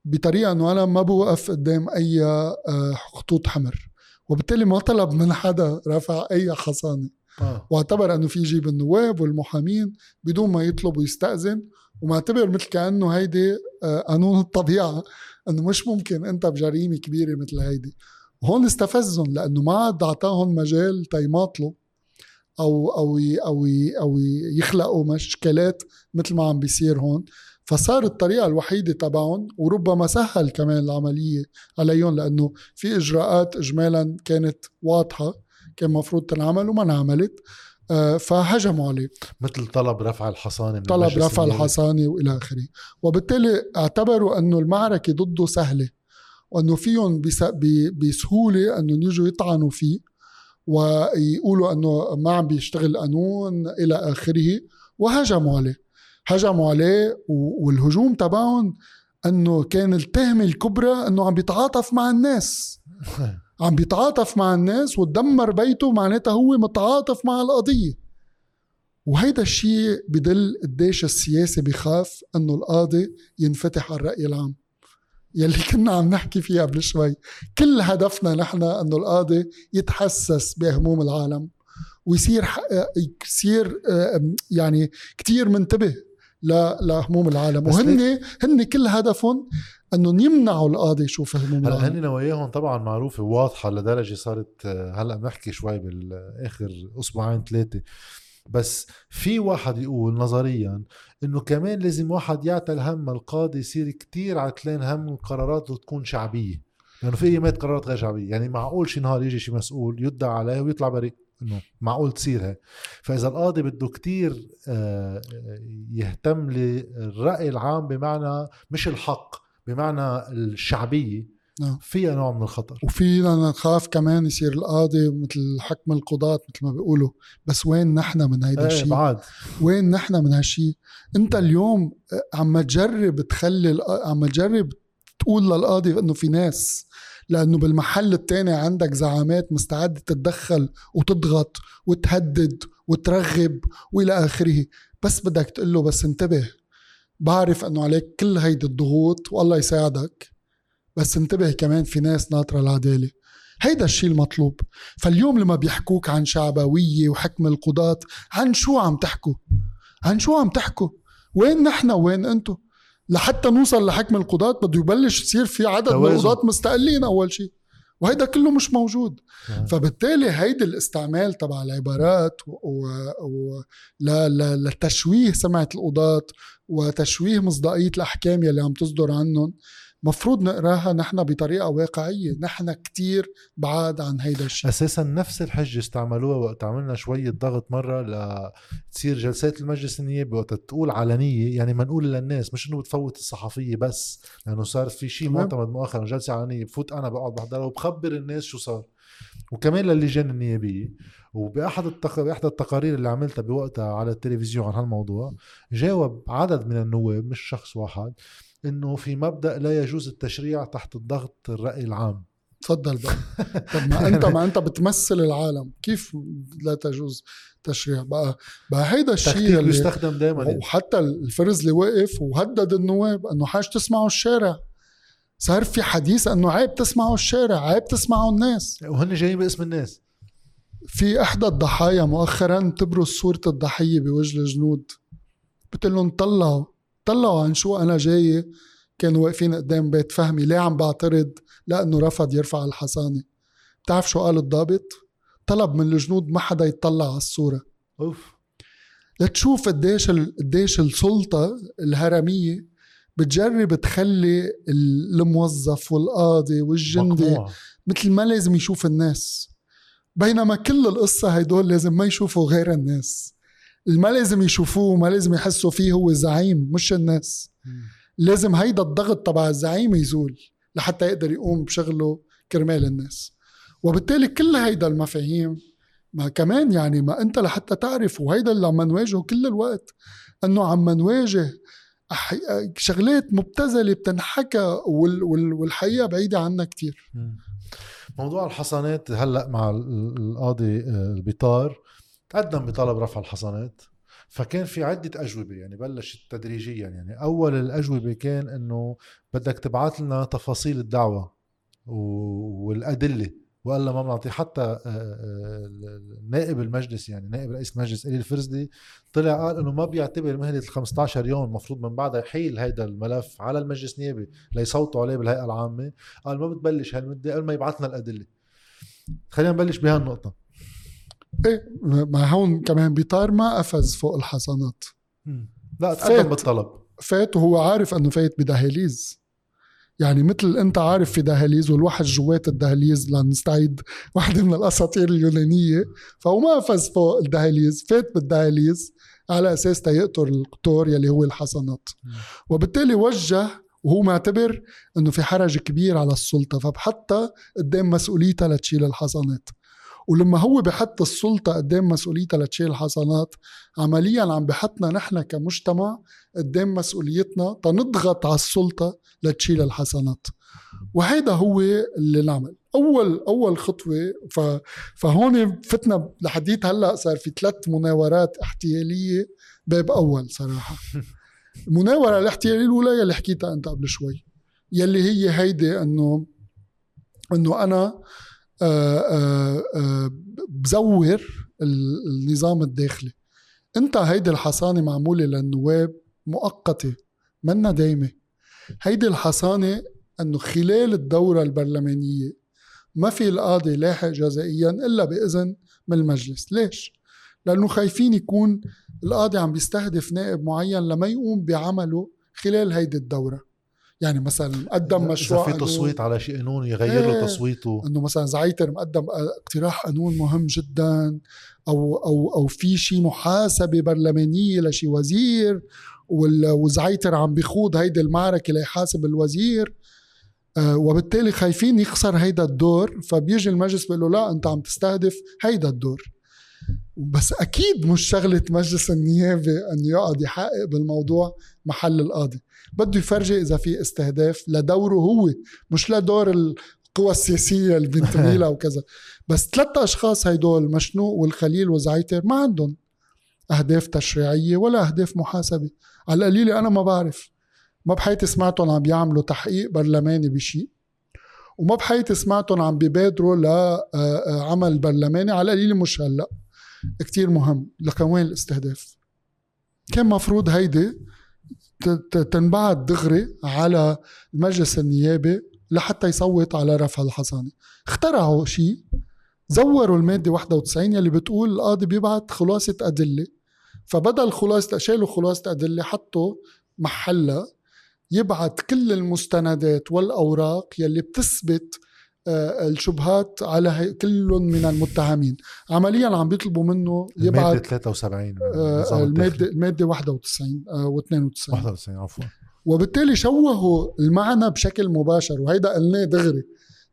B: بطريقة إنه أنا ما بوقف قدام أي آه، خطوط حمر. وبالتالي ما طلب من حدا رفع أي حصانة.
A: آه.
B: وأعتبر إنه في يجيب النواب والمحامين بدون ما يطلب ويستأذن. ومعتبر مثل كأنه هيدي آه، قانون الطبيعة. إنه مش ممكن أنت بجريمة كبيرة مثل هيدي. وهون استفزهم لأنه ما عاد أعطاهم مجال تيماطلوا أو أو أو أو يخلقوا مشكلات مثل ما عم بيصير هون. فصار الطريقة الوحيدة تبعهم وربما سهل كمان العملية عليهم لأنه في إجراءات إجمالا كانت واضحة كان مفروض تنعمل وما انعملت آه، فهجموا عليه.
A: مثل طلب رفع الحصانة من
B: طلب رفع الحصانة وإلى آخره. وبالتالي اعتبروا أنه المعركة ضده سهلة. وأنه فيهم بسهولة أنه يجوا يطعنوا فيه ويقولوا أنه ما عم بيشتغل قانون إلى آخره وهجموا عليه. هجموا عليه والهجوم تبعهم أنه كان التهمة الكبرى أنه عم بيتعاطف مع الناس. عم بيتعاطف مع الناس وتدمر بيته معناتها هو متعاطف مع القضية. وهيدا الشيء بدل قديش السياسي بخاف أنه القاضي ينفتح على الرأي العام. يلي كنا عم نحكي فيها قبل شوي. كل هدفنا نحن إنه القاضي يتحسس بهموم العالم ويصير يصير يعني كتير منتبه لهموم العالم. وهن هن كل هدفهم إنه يمنعوا القاضي يشوف هموم
A: العالم. هن نواياهم طبعا معروفة وواضحه لدرجة صارت هلا بنحكي شوي بالآخر أسبوعين ثلاثة. بس في واحد يقول نظريا إنه كمان لازم واحد يعتل هم القاضي يصير كتير عتلان هم قراراته تكون شعبية. لأنه يعني في ايامات قرارات غير شعبية. يعني معقول شي نهار يجي شي مسؤول يدعى عليه ويطلع بريء. إنه معقول تصير هيك. فإذا القاضي بده كتير آه، يهتم للرأي العام بمعنى مش الحق بمعنى الشعبية نعم. فيها نوع من الخطر.
B: وفينا نخاف كمان يصير القاضي مثل حكم القضاة مثل ما بيقولوا. بس وين نحن من هيدا
A: إيه الشيء؟ بعد.
B: وين نحن من هالشيء؟ أنت اليوم عم تجرب تخلي عم تجرب تقول للقاضي إنه في ناس. لأنه بالمحل التاني عندك زعامات مستعدة تتدخل وتضغط وتهدد وترغب وإلى آخره. بس بدك تقول له بس انتبه. بعرف إنه عليك كل هيدي الضغوط والله يساعدك. بس انتبه كمان في ناس ناطرة العدالة. هيدا الشيء المطلوب. فاليوم لما بيحكوك عن شعبوية وحكم القضاة عن شو عم تحكوا؟ عن شو عم تحكوا؟ وين نحن وين انتو؟ لحتى نوصل لحكم القضاة بده يبلش يصير في عدد من القضاة مستقلين أول شيء. وهيدا كله مش موجود. آه. فبالتالي هيدي الاستعمال تبع العبارات و... و... ل... ل... لتشويه سمعة القضاة وتشويه مصداقية الأحكام يلي عم تصدر عنهم مفروض نقراها نحن بطريقة واقعية. نحن كتير بعاد عن هيدا الشيء.
A: أساسا نفس الحجة استعملوها وقت عملنا شوية ضغط مرة لتصير جلسات المجلس النيابي وقت تقول علنية يعني ما نقول للناس مش إنه بتفوت الصحفية بس لأنه صار في شيء معتمد مؤخرا جلسة علنية بفوت أنا بقعد بحضرها وبخبر الناس شو صار. وكمان للجان النيابية وبأحد التق... بأحد التقارير اللي عملتها بوقتها على التلفزيون عن هالموضوع جاوب عدد من النواب مش شخص واحد إنه في مبدأ لا يجوز التشريع تحت الضغط الرأي العام.
B: تفضل بقى. طب ما أنت ما أنت بتمثل العالم. كيف لا تجوز تشريع؟ بقى بقى هيدا الشيء
A: اللي بيستخدم دائما
B: وحتى الفرز اللي وقف وهدد النواب انه حاج تسمعوا الشارع. صار في حديث إنه عيب تسمعوا الشارع عيب تسمعوا الناس.
A: وهن جايين باسم الناس.
B: في إحدى الضحايا مؤخرا تبرز صورة الضحية بوجه الجنود. بتقول لهم طلعوا. طلعوا عن شو أنا جاي. كانوا واقفين قدام بيت فهمي. ليه عم بعترض؟ لأنه رفض يرفع الحصانة. بتعرف شو قال الضابط؟ طلب من الجنود ما حدا يطلع على الصورة.
A: أوف.
B: لتشوف قديش قديش السلطة الهرمية بتجرب تخلي الموظف والقاضي والجندي. مثل ما لازم يشوف الناس. بينما كل القصة هيدول لازم ما يشوفوا غير الناس. ما لازم يشوفوه ما لازم يحسوا فيه هو الزعيم مش الناس. لازم هيدا الضغط تبع الزعيم يزول لحتى يقدر يقوم بشغله كرمال الناس. وبالتالي كل هيدا المفاهيم ما كمان يعني ما انت لحتى تعرف وهيدا اللي عم نواجهه كل الوقت انه عم نواجه شغلات مبتذلة بتنحكى والحقيقة بعيدة عنا كتير.
A: موضوع الحصانات هلأ مع القاضي آه، البطار تقدم بطلب رفع الحصانات فكان في عدة أجوبة يعني بلشت تدريجيا يعني أول الأجوبة كان إنه بدك تبعث لنا تفاصيل الدعوة والأدلة وقال ما بنعطيه حتى نائب المجلس يعني نائب رئيس المجلس إلي الفرزلي طلع قال إنه ما بيعتبر مهله ال 15 يوم المفروض من بعدها يحيل هيدا الملف على المجلس النيابي ليصوتوا عليه بالهيئة العامة قال ما بتبلش هالمدة قبل ما يبعث لنا الأدلة. خلينا نبلش بهالنقطة.
B: إيه ما هون كمان بيطار ما قفز فوق الحصانات.
A: لا تقدم بالطلب.
B: فات وهو عارف أنه فايت بدهاليز. يعني مثل أنت عارف في دهاليز والواحد جوات الدهاليز لنستعيد واحدة من الأساطير اليونانية فهو ما فاز فوق الدهاليز فات بالدهاليز على أساس تيقطر القطور يلي هو الحصانات. وبالتالي وجه وهو معتبر أنه في حرج كبير على السلطة فبحطها قدام مسؤوليتها لتشيل الحصانات. ولما هو بحط السلطة قدام مسؤوليتها لتشيل الحصانات عمليا عم بحطنا نحن كمجتمع قدام مسؤوليتنا تنضغط على السلطة لتشيل الحصانات. وهيدا هو اللي نعمل. أول أول خطوة ف فهون فتنا لحديت هلأ صار في ثلاث مناورات احتيالية. باب أول صراحة. المناورة الاحتيالية الأولى يلي حكيتها أنت قبل شوي يلي هي هيدي إنه إنه أنا بزور النظام الداخلي. انت هيدي الحصانة معمولة للنواب مؤقتة منا دايمة. هيدي الحصانة انه خلال الدورة البرلمانية ما في القاضي لاحق جزائيا إلا بإذن من المجلس. ليش؟ لأنه خايفين يكون القاضي عم بيستهدف نائب معين لما يقوم بعمله خلال هيدي الدورة. يعني مثلا قدم مشروع
A: إذا في تصويت على شيء قانون يغير له إيه. تصويته.
B: إنه مثلا زعيتر مقدم اقتراح قانون مهم جدا أو أو أو في شيء محاسبة برلمانية لشي وزير وزعيتر عم بيخوض هيدي المعركة ليحاسب الوزير. آه، وبالتالي خايفين يخسر هيدا الدور فبيجي المجلس بيقول له لا أنت عم تستهدف هيدا الدور. بس أكيد مش شغلة مجلس النيابة إنه يقعد يحقق بالموضوع محل القاضي. بده يفرجي إذا في استهداف لدوره هو مش لدور القوى السياسية اللي بينتمي وكذا. بس ثلاث أشخاص هيدول مشنوق والخليل وزعيتر ما عندهم أهداف تشريعية ولا أهداف محاسبة. على القليلة أنا ما بعرف. ما بحياتي سمعتهم عم بيعملوا تحقيق برلماني بشيء وما بحياتي سمعتهم عم بيبادروا لعمل آه، آه، برلماني على القليلة مش هلأ. كتير مهم لكوين الاستهداف. كان مفروض هيدي تنبعت دغري على المجلس النيابي لحتى يصوت على رفع الحصانة. اخترعوا شيء زوروا المادة 91 يلي بتقول القاضي بيبعت خلاصة أدلة. فبدل خلاصة شالوا خلاصة أدلة حطوا محلها يبعت كل المستندات والأوراق يلي بتثبت الشبهات على كل من المتهمين. عمليا عم بيطلبوا منه
A: يبعث المادة 73
B: آه، المادة المادة 91 و92
A: 91 عفوا.
B: وبالتالي شوهوا المعنى بشكل مباشر وهيدا قلناه دغري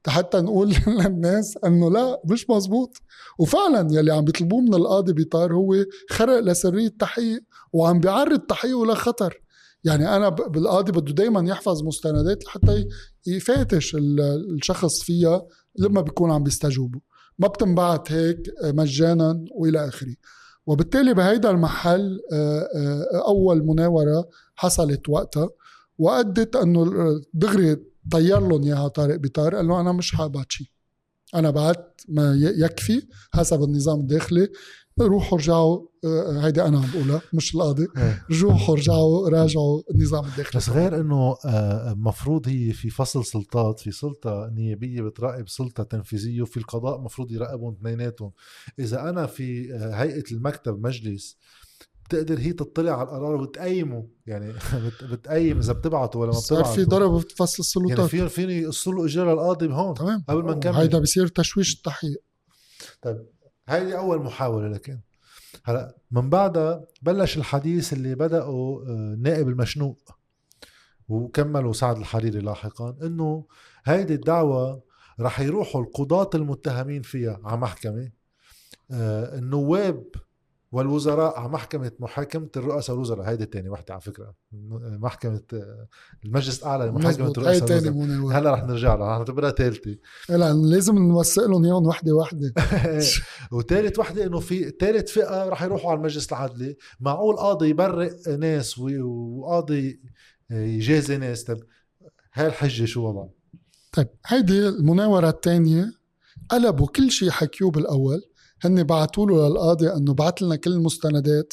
B: حتى نقول للناس إنه لا مش مزبوط. وفعلا يلي عم بيطلبوه من القاضي بيطار هو خرق لسرية التحقيق وعم بيعرض تحقيقه لخطر. يعني أنا بالقاضي بده دائما يحفظ مستندات لحتى يفاتش الشخص فيها لما بيكون عم بيستجوبوا ما بتنبعت هيك مجانا وإلى آخره. وبالتالي بهيدا المحل أول مناورة حصلت وقتها وأدت إنه دغري طير لهم إياها طارق بيطار قال له أنا مش حابعت شيء أنا بعت ما يكفي حسب النظام الداخلي روحوا رجعوا آه، هيدي أنا عم بقولها مش القاضي. إيه. روحوا رجعوا راجعوا النظام الداخلي.
A: بس غير إنه آه، مفروض هي في فصل سلطات في سلطة نيابية بتراقب سلطة تنفيذية وفي القضاء مفروض يراقبهم اثنيناتهم. إذا أنا في آه، هيئة المكتب مجلس بتقدر هي تطلع على القرار وتقيمه. يعني بتقيم إذا بتبعته ولا ما بتبعته
B: صار في ضرب بفصل السلطات
A: يعني فيني فيني يقصوا له اجاره القاضي هون
B: تمام.
A: قبل ما نكمل.
B: هيدا بصير تشويش التحقيق.
A: طيب. هيدي أول محاولة لكن هلأ من بعدها بلش الحديث اللي بدأه آه، نائب المشنوق وكملوا سعد الحريري لاحقا إنه هيدي الدعوة رح يروحوا القضاة المتهمين فيها على محكمة آه، النواب والوزراء على محكمة محاكمة الرؤساء والوزراء هيدي تاني وحدة على فكرة. محكمة المجلس الأعلى لمحاكمة الرؤساء والوزراء هلا رح نرجع لها رح نعتبرها ثالثة
B: لا لازم نوثق لهم اياهم وحدة وحدة.
A: وثالث وحدة إنه في ثالث فئة رح يروحوا على المجلس العدلي. معقول قاضي يبرئ ناس وقاضي يجازي ناس؟ طيب هاي الحجة شو وضعها؟
B: طيب هيدي المناورة الثانية قلبوا كل شيء حكيوه بالأول. هن بعثوا له للقاضي إنه بعث لنا كل المستندات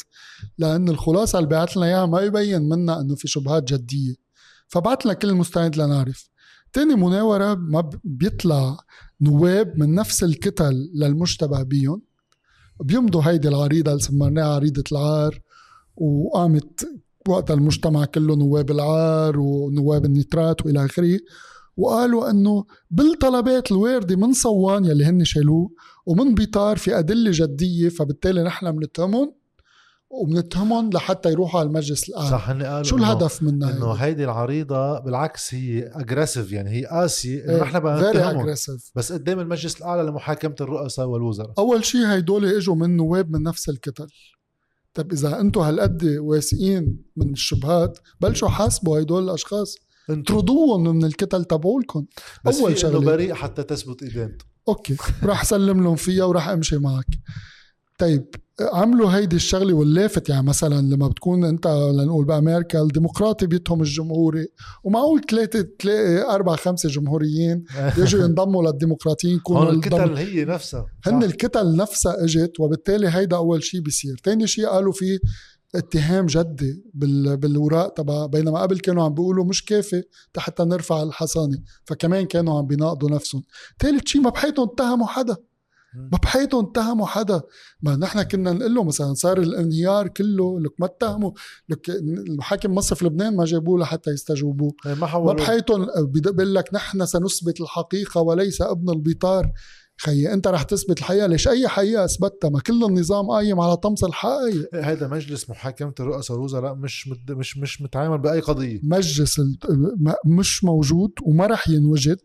B: لأن الخلاصة اللي بعث لنا إياها ما يبين منا إنه في شبهات جدية. فبعث لنا كل المستند لنعرف. تاني مناورة ما بيطلع نواب من نفس الكتل للمشتبه بيهم. بيمضوا هيدي العريضة اللي سمرناها عريضة العار وقامت وقتها المجتمع كله نواب العار ونواب النيترات وإلى آخره. وقالوا إنه بالطلبات الواردة من صوان يلي هن شالوه ومن بيطار في أدلة جدية فبالتالي نحن بنتهمهم وبنتهمهم لحتى يروحوا على المجلس الاعلى
A: صح هن قالوا
B: شو الهدف منها
A: إنه هيدي العريضة بالعكس هي اجريسيف يعني هي قاسية إنه نحن بدنا نتهمهم. بس قدام المجلس الأعلى لمحاكمة الرؤساء والوزراء.
B: أول شيء هيدول إجوا من نواب من نفس الكتل. طب إذا أنتم هالقد واثقين من الشبهات بلشوا حاسبوا هدول الأشخاص. طردوهم من الكتل تبعولكم
A: بس أول شغلة. بريء حتى تثبت ادانته
B: أوكي. راح سلم لهم فيها وراح أمشي معك. طيب عملوا هيدي الشغلة واللافت. يعني مثلا لما بتكون أنت لنقول بامريكا الديمقراطي بيتهم الجمهوري ومعقول ثلاثة تلاقي أربع خمسة جمهوريين يجوا ينضموا للديمقراطيين
A: يكونوا الكتل هي نفسها
B: هن الكتل نفسها إجت وبالتالي هيدا أول شيء بيصير. ثاني شيء قالوا في اتهام جدي بالوراق تبع بينما قبل كانوا عم بيقولوا مش كافي حتى نرفع الحصانة فكمان كانوا عم بيناقضوا نفسهم. ثالث شيء ما بحياتهم اتهموا حدا. ما بحياتهم اتهموا حدا. ما نحن كنا نقول له مثلا صار الانهيار كله لك ما اتهموا. لك المحاكم مصرف لبنان ما جابوه لحتى يستجوبوه.
A: إيه، ما,
B: ما بحياتهم بيقول لك نحن سنثبت الحقيقة وليس ابن البطار خيي انت رح تثبت الحقيقة ليش أي حقيقه أثبتها؟ ما كل النظام قايم على طمس الحقائق
A: هذا مجلس محاكمة الرؤساء والوزراء مش مت مش مش متعامل بأي قضية.
B: مجلس مش موجود وما رح ينوجد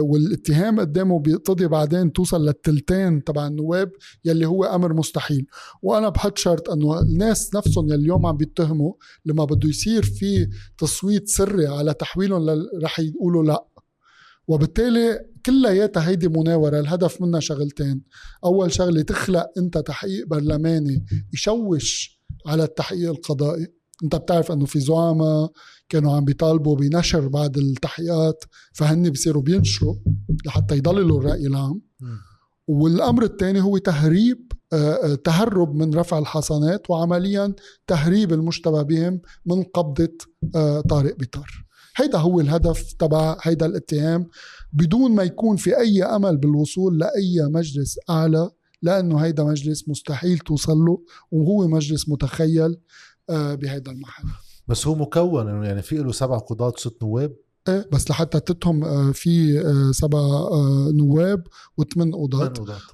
B: والاتهام قدامه بيقتضي بعدين توصل للتلتين تبع النواب يلي هو أمر مستحيل. وأنا بحط شرط إنه الناس نفسهم يلي اليوم عم بيتهموا لما بده يصير في تصويت سري على تحويلهم رح يقولوا لا. وبالتالي كلياتها هيدي مناورة الهدف منها شغلتين. أول شغلة تخلق أنت تحقيق برلماني يشوش على التحقيق القضائي. أنت بتعرف أنه في زعماء كانوا عم بيطالبوا بنشر بعد التحقيقات فهن بيصيروا بينشروا لحتى يضللوا الرأي العام. والأمر الثاني هو تهريب آه، آه، تهرب من رفع الحصانات وعمليا تهريب المشتبه بهم من قبضة آه، طارق بيطار. هيدا هو الهدف تبع هيدا الاتهام. بدون ما يكون في أي أمل بالوصول لأي مجلس أعلى لأنه هيدا مجلس مستحيل توصل له وهو مجلس متخيل بهيدا المحل
A: بس هو مكون يعني في له سبع قضاة وست نواب.
B: إيه بس لحتى تتهم آه، في آه، سبع آه، نواب وثمان قضاة.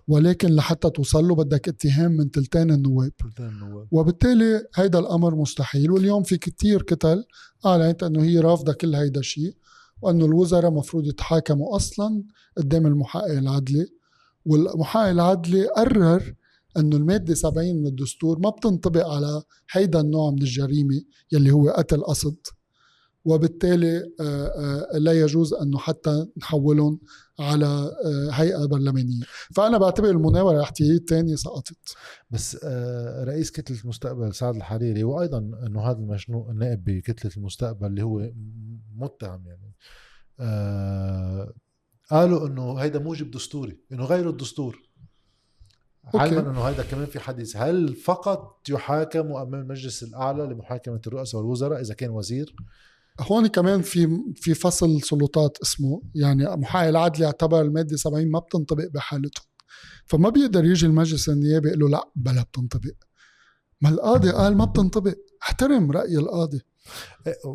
B: ولكن لحتى توصل له بدك اتهام من تلتين النواب. تلتين النواب. وبالتالي هيدا الأمر مستحيل. واليوم في كتير كتل أعلنت إنه هي رافضة كل هيدا الشيء وإنه الوزراء مفروض يتحاكموا أصلا قدام المحقق العدلي. والمحقق العدلي قرر إنه المادة 70 من الدستور ما بتنطبق على هيدا النوع من الجريمة يلي هو قتل قصد. وبالتالي آه، آه، لا يجوز انه حتى نحولهم على آه، هيئة برلمانية. فأنا بعتبر المناورة الاحتياطيه الثانية سقطت
A: بس رئيس كتلة المستقبل سعد الحريري وأيضا إنه هذا المشنوق النائب بكتلة المستقبل اللي هو متهم يعني قالوا إنه هيدا موجب دستوري إنه غيروا الدستور. علما إنه هذا كمان في حديث. هل فقط يحاكم أمام المجلس الأعلى لمحاكمة الرؤساء والوزراء إذا كان وزير؟
B: هون كمان في في فصل سلطات اسمه يعني محايل العدل يعتبر المادة 70 ما بتنطبق بحالتهم. فما بيقدر يجي المجلس النيابي يقول له لا بلا بتنطبق. ما القاضي قال ما بتنطبق. احترم رأي القاضي.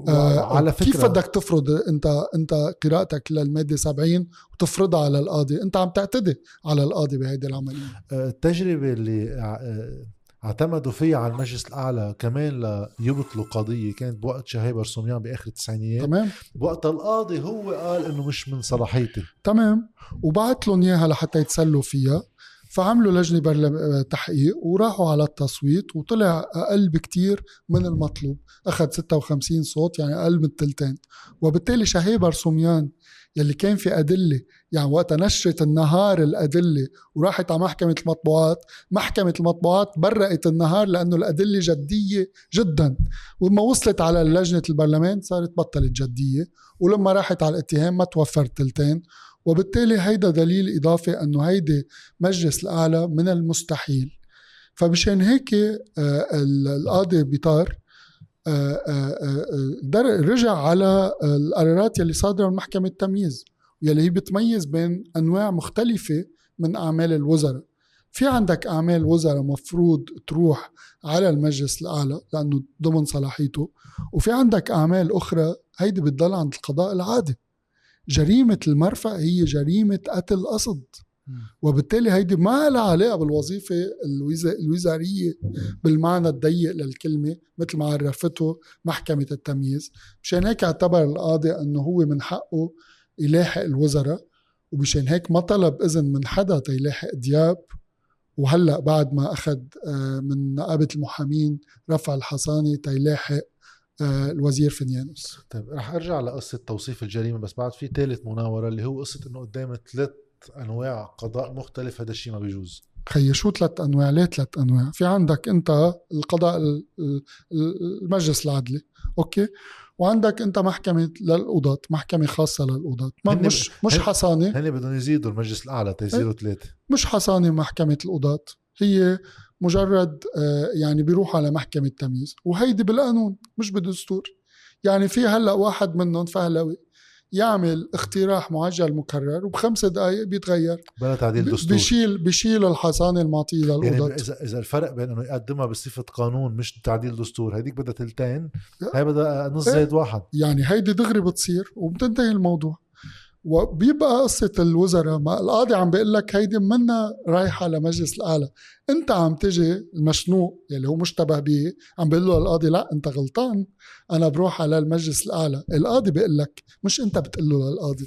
A: آه على فكرة.
B: كيف بدك تفرض انت انت قراءتك للمادة 70 وتفرضها على القاضي؟ انت عم تعتدي على القاضي بهيدي العملية.
A: آه، التجربة اللي آه، اعتمدوا فيها على المجلس الأعلى كمان ليبطلوا قضية كانت بوقت شهاب برسوميان بآخر التسعينيات.
B: تمام.
A: بوقت القاضي هو قال إنه مش من صلاحيتي.
B: تمام. وبعت لهم إياها لحتى يتسلوا فيها. فعملوا لجنة برلم... تحقيق وراحوا على التصويت وطلع أقل بكتير من المطلوب. أخذ 56 صوت يعني أقل من التلتين. وبالتالي شهيبر سميان يلي كان في أدلة. يعني وقت نشرت النهار الأدلة وراحت على محكمة المطبوعات. محكمة المطبوعات برقت النهار لأنه الأدلة جدية جدا. ولما وصلت على لجنة البرلمان صارت بطلت جدية. ولما راحت على الاتهام ما توفر تلتين وبالتالي هيدا دليل إضافي أنه هيدي مجلس الأعلى من المستحيل. فمشان هيك آه، القاضي بيطار رجع على القرارات يلي صادرة من محكمة التمييز يلي هي بتميز بين أنواع مختلفة من أعمال الوزراء. في عندك أعمال وزراء مفروض تروح على المجلس الأعلى لأنه ضمن صلاحيته وفي عندك أعمال أخرى هيدي بتضل عند القضاء العادي. جريمة المرفأ هي جريمة قتل قصد. وبالتالي هيدي ما لها علاقة بالوظيفة الوزارية بالمعنى الضيق للكلمة مثل ما عرفته محكمة التمييز. مشان هيك اعتبر القاضي أنه هو من حقه يلاحق الوزراء ومشان هيك ما طلب إذن من حدا تيلاحق دياب. وهلأ بعد ما أخذ آه، من نقابة المحامين رفع الحصانة تيلاحق آه، الوزير فنيانوس.
A: طيب رح أرجع لقصة توصيف الجريمة بس بعد في ثالث مناورة اللي هو قصة إنه قدام ثلاث أنواع قضاء مختلف هذا الشيء ما بيجوز
B: خيي شو ثلاث أنواع؟ ليه ثلاث أنواع؟ في عندك أنت القضاء المجلس العدلي أوكي؟ وعندك أنت محكمة للقضاة محكمة خاصة للقضاة. مش مش حصانة.
A: هن بدهم يزيدوا المجلس الأعلى تيصيروا ثلاثة
B: مش حصانة محكمة القضاة هي مجرد آه، يعني بيروح على محكمة تمييز وهيدي بالقانون مش بالدستور. يعني في هلأ واحد منهم فهلوي يعمل اقتراح معجل مكرر وبخمس دقائق بيتغير.
A: بلا تعديل دستور.
B: بشيل بشيل الحصانه المعطيه للقضاة
A: يعني اذا اذا الفرق بين إنه يقدمها بصفة قانون مش تعديل دستور هذيك بدها تلتين هي بدها نص زائد إيه. واحد.
B: يعني هيدي دغري بتصير وبتنتهي الموضوع. وبيبقى قصة الوزراء ما القاضي عم بيقول لك هيدي منا رايحة لمجلس الأعلى. أنت عم تجي المشنوق يلي هو مشتبه به عم بيقول له القاضي لا أنت غلطان أنا بروح على المجلس الأعلى. القاضي بيقول لك مش أنت بتقول له للقاضي.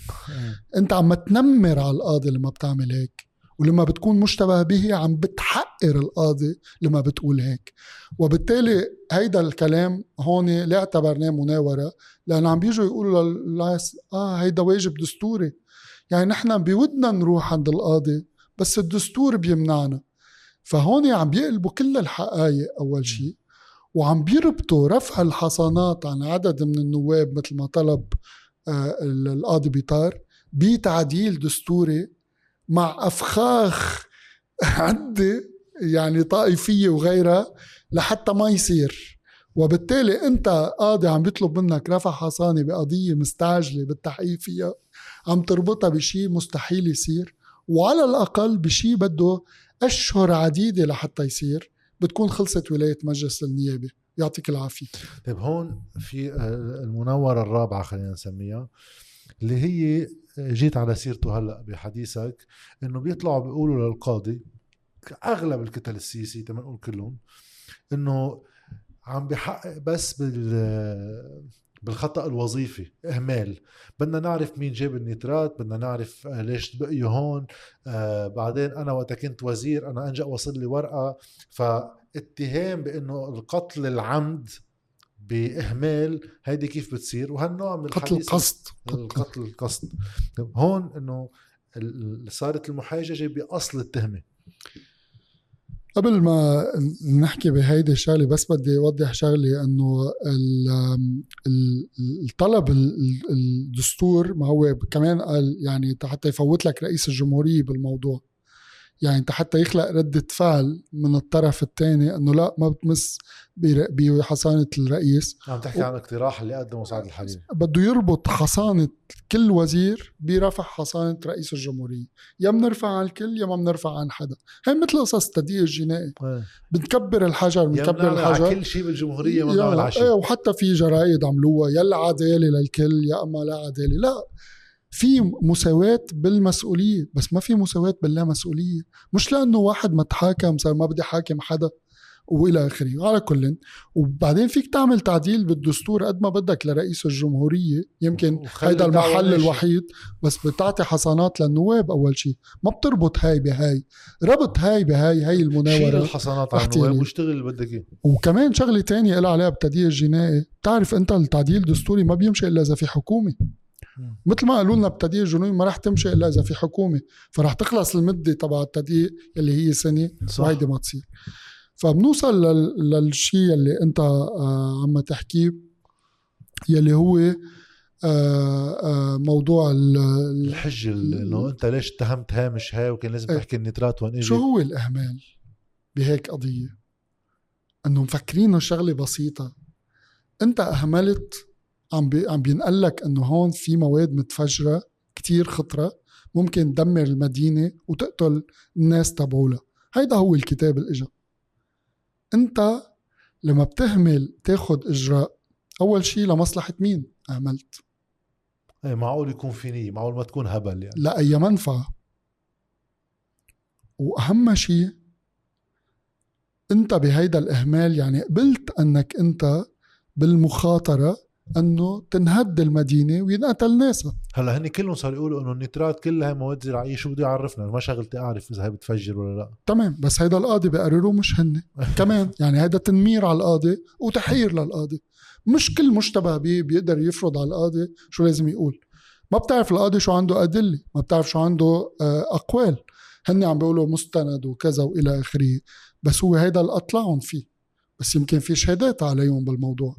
B: أنت عم تنمر على القاضي لما بتعمل هيك. ولما بتكون مشتبه به عم بتحقر القاضي لما بتقول هيك. وبالتالي هيدا الكلام هون ليه اعتبرناه مناورة لأنه عم بيجوا يقولوا للناس آه هيدا واجب دستوري. يعني نحن بودنا نروح عند القاضي بس الدستور بيمنعنا. فهون عم بيقلبوا كل الحقائق أول شيء وعم بيربطوا رفع الحصانات عن عدد من النواب مثل ما طلب آه القاضي بيطار بتعديل دستوري مع أفخاخ عدة يعني طائفية وغيرها لحتى ما يصير. وبالتالي أنت قاضي عم بيطلب منك رفع حصانة بقضية مستعجلة بالتحقيق فيها عم تربطها بشيء مستحيل يصير. وعلى الأقل بشيء بده أشهر عديدة لحتى يصير بتكون خلصت ولاية مجلس النيابة. يعطيك العافية.
A: طيب هون في آه، المنورة الرابعة خلينا نسميها اللي هي جيت على سيرته هلأ بحديثك إنه بيطلعوا بيقولوا للقاضي أغلب الكتل السياسيه تما نقول كلهم إنه عم بحقق بس بال بالخطأ الوظيفي إهمال. بدنا نعرف مين جاب النيترات بدنا نعرف ليش بقيوا هون آه بعدين أنا وقت كنت وزير أنا انجا وصل لي ورقة. فاتهام بإنه القتل العمد بإهمال هيدي كيف بتصير وهالنوع من
B: قتل القصد
A: القتل القصد. هون إنه صارت المحاججه بأصل التهمة.
B: قبل ما نحكي بهيدي الشغلة بس بدي أوضح شغلة إنه الطلب الدستور ما هو كمان قال يعني حتى يفوت لك رئيس الجمهورية بالموضوع. يعني انت حتى يخلق ردة فعل من الطرف الثاني انه لا ما بتمس بحصانة الرئيس.
A: عم تحكي و... عن اقتراح اللي قدمه سعد الحريري
B: بده يربط حصانة كل وزير برفع حصانة رئيس الجمهورية. يا بنرفع عن الكل يا ما بنرفع عن حدا. هي مثل قصص التدقيق الجنائي إيه. بنكبر الحجر بنكبر الحجر.
A: على كل شيء بالجمهورية ما بنعمل
B: إيه وحتى في جرائد عملوها يا العدالة للكل يا أما لا عدالة. لا. في مساواة بالمسؤولية بس ما في مساواة باللا مسؤولية مش لأنه واحد ما تحاكم صار ما بدي حاكم حدا وإلى آخره على كل. وبعدين فيك تعمل تعديل بالدستور قد ما بدك لرئيس الجمهورية. يمكن هيدا المحل الوحيد بس بتعطي حصانات للنواب أول شيء ما بتربط هاي بهاي. ربط هاي بهاي هي المناورة. شيل
A: الحصانات على النواب واشتغل اللي بدك إياه.
B: وكمان شغلة تانية لها علاقة بالتدقيق الجنائي. بتعرف أنت التعديل الدستوري ما بيمشي إلا إذا في حكومة. مثل ما قالوا لنا بالتدقيق الجنوبي ما راح تمشي إلا إذا في حكومة فراح تخلص المدة تبع التدقيق اللي هي سنة وهيدي ما تصير. فبنوصل للشيء اللي أنت آه، عم تحكيه يلي هو آه، آه، موضوع ال- ال-
A: الحجه ال- إنه أنت ليش اتهمت هامش هاي وكان لازم
B: إيه.
A: تحكي النترات وين
B: شو هو الإهمال بهيك قضية؟ أنه مفكرينه شغلة بسيطة. أنت أهملت عم بي عم بينقلك أنه هون في مواد متفجرة كتير خطرة ممكن تدمر المدينة وتقتل الناس تبعولها. هيدا هو الكتاب الإجا أنت لما بتهمل تاخد إجراء أول شيء لمصلحة مين أهملت
A: إيه معقول يكون في نية معقول ما تكون هبل يعني.
B: لأي منفعة. وأهم شيء أنت بهيدا الإهمال يعني قبلت أنك أنت بالمخاطرة أنه تنهد المدينة وينقتل ناسها
A: هلا هن كلهم صاروا يقولوا إنه النترات كلها مواد زراعية شو بده يعرفنا؟ ما شغلتي أعرف إذا هي بتفجر ولا لا.
B: تمام بس هيدا القاضي بقرره مش هن كمان يعني هيدا تنمير على القاضي وتحير للقاضي. مش كل مشتبه به بيقدر يفرض على القاضي شو لازم يقول. ما بتعرف القاضي شو عنده أدلة ما بتعرف شو عنده آه، أقوال. هن عم بيقولوا مستند وكذا وإلى آخره. بس هو هيدا اللي أطلعهم فيه. بس يمكن في شهادات عليهم بالموضوع.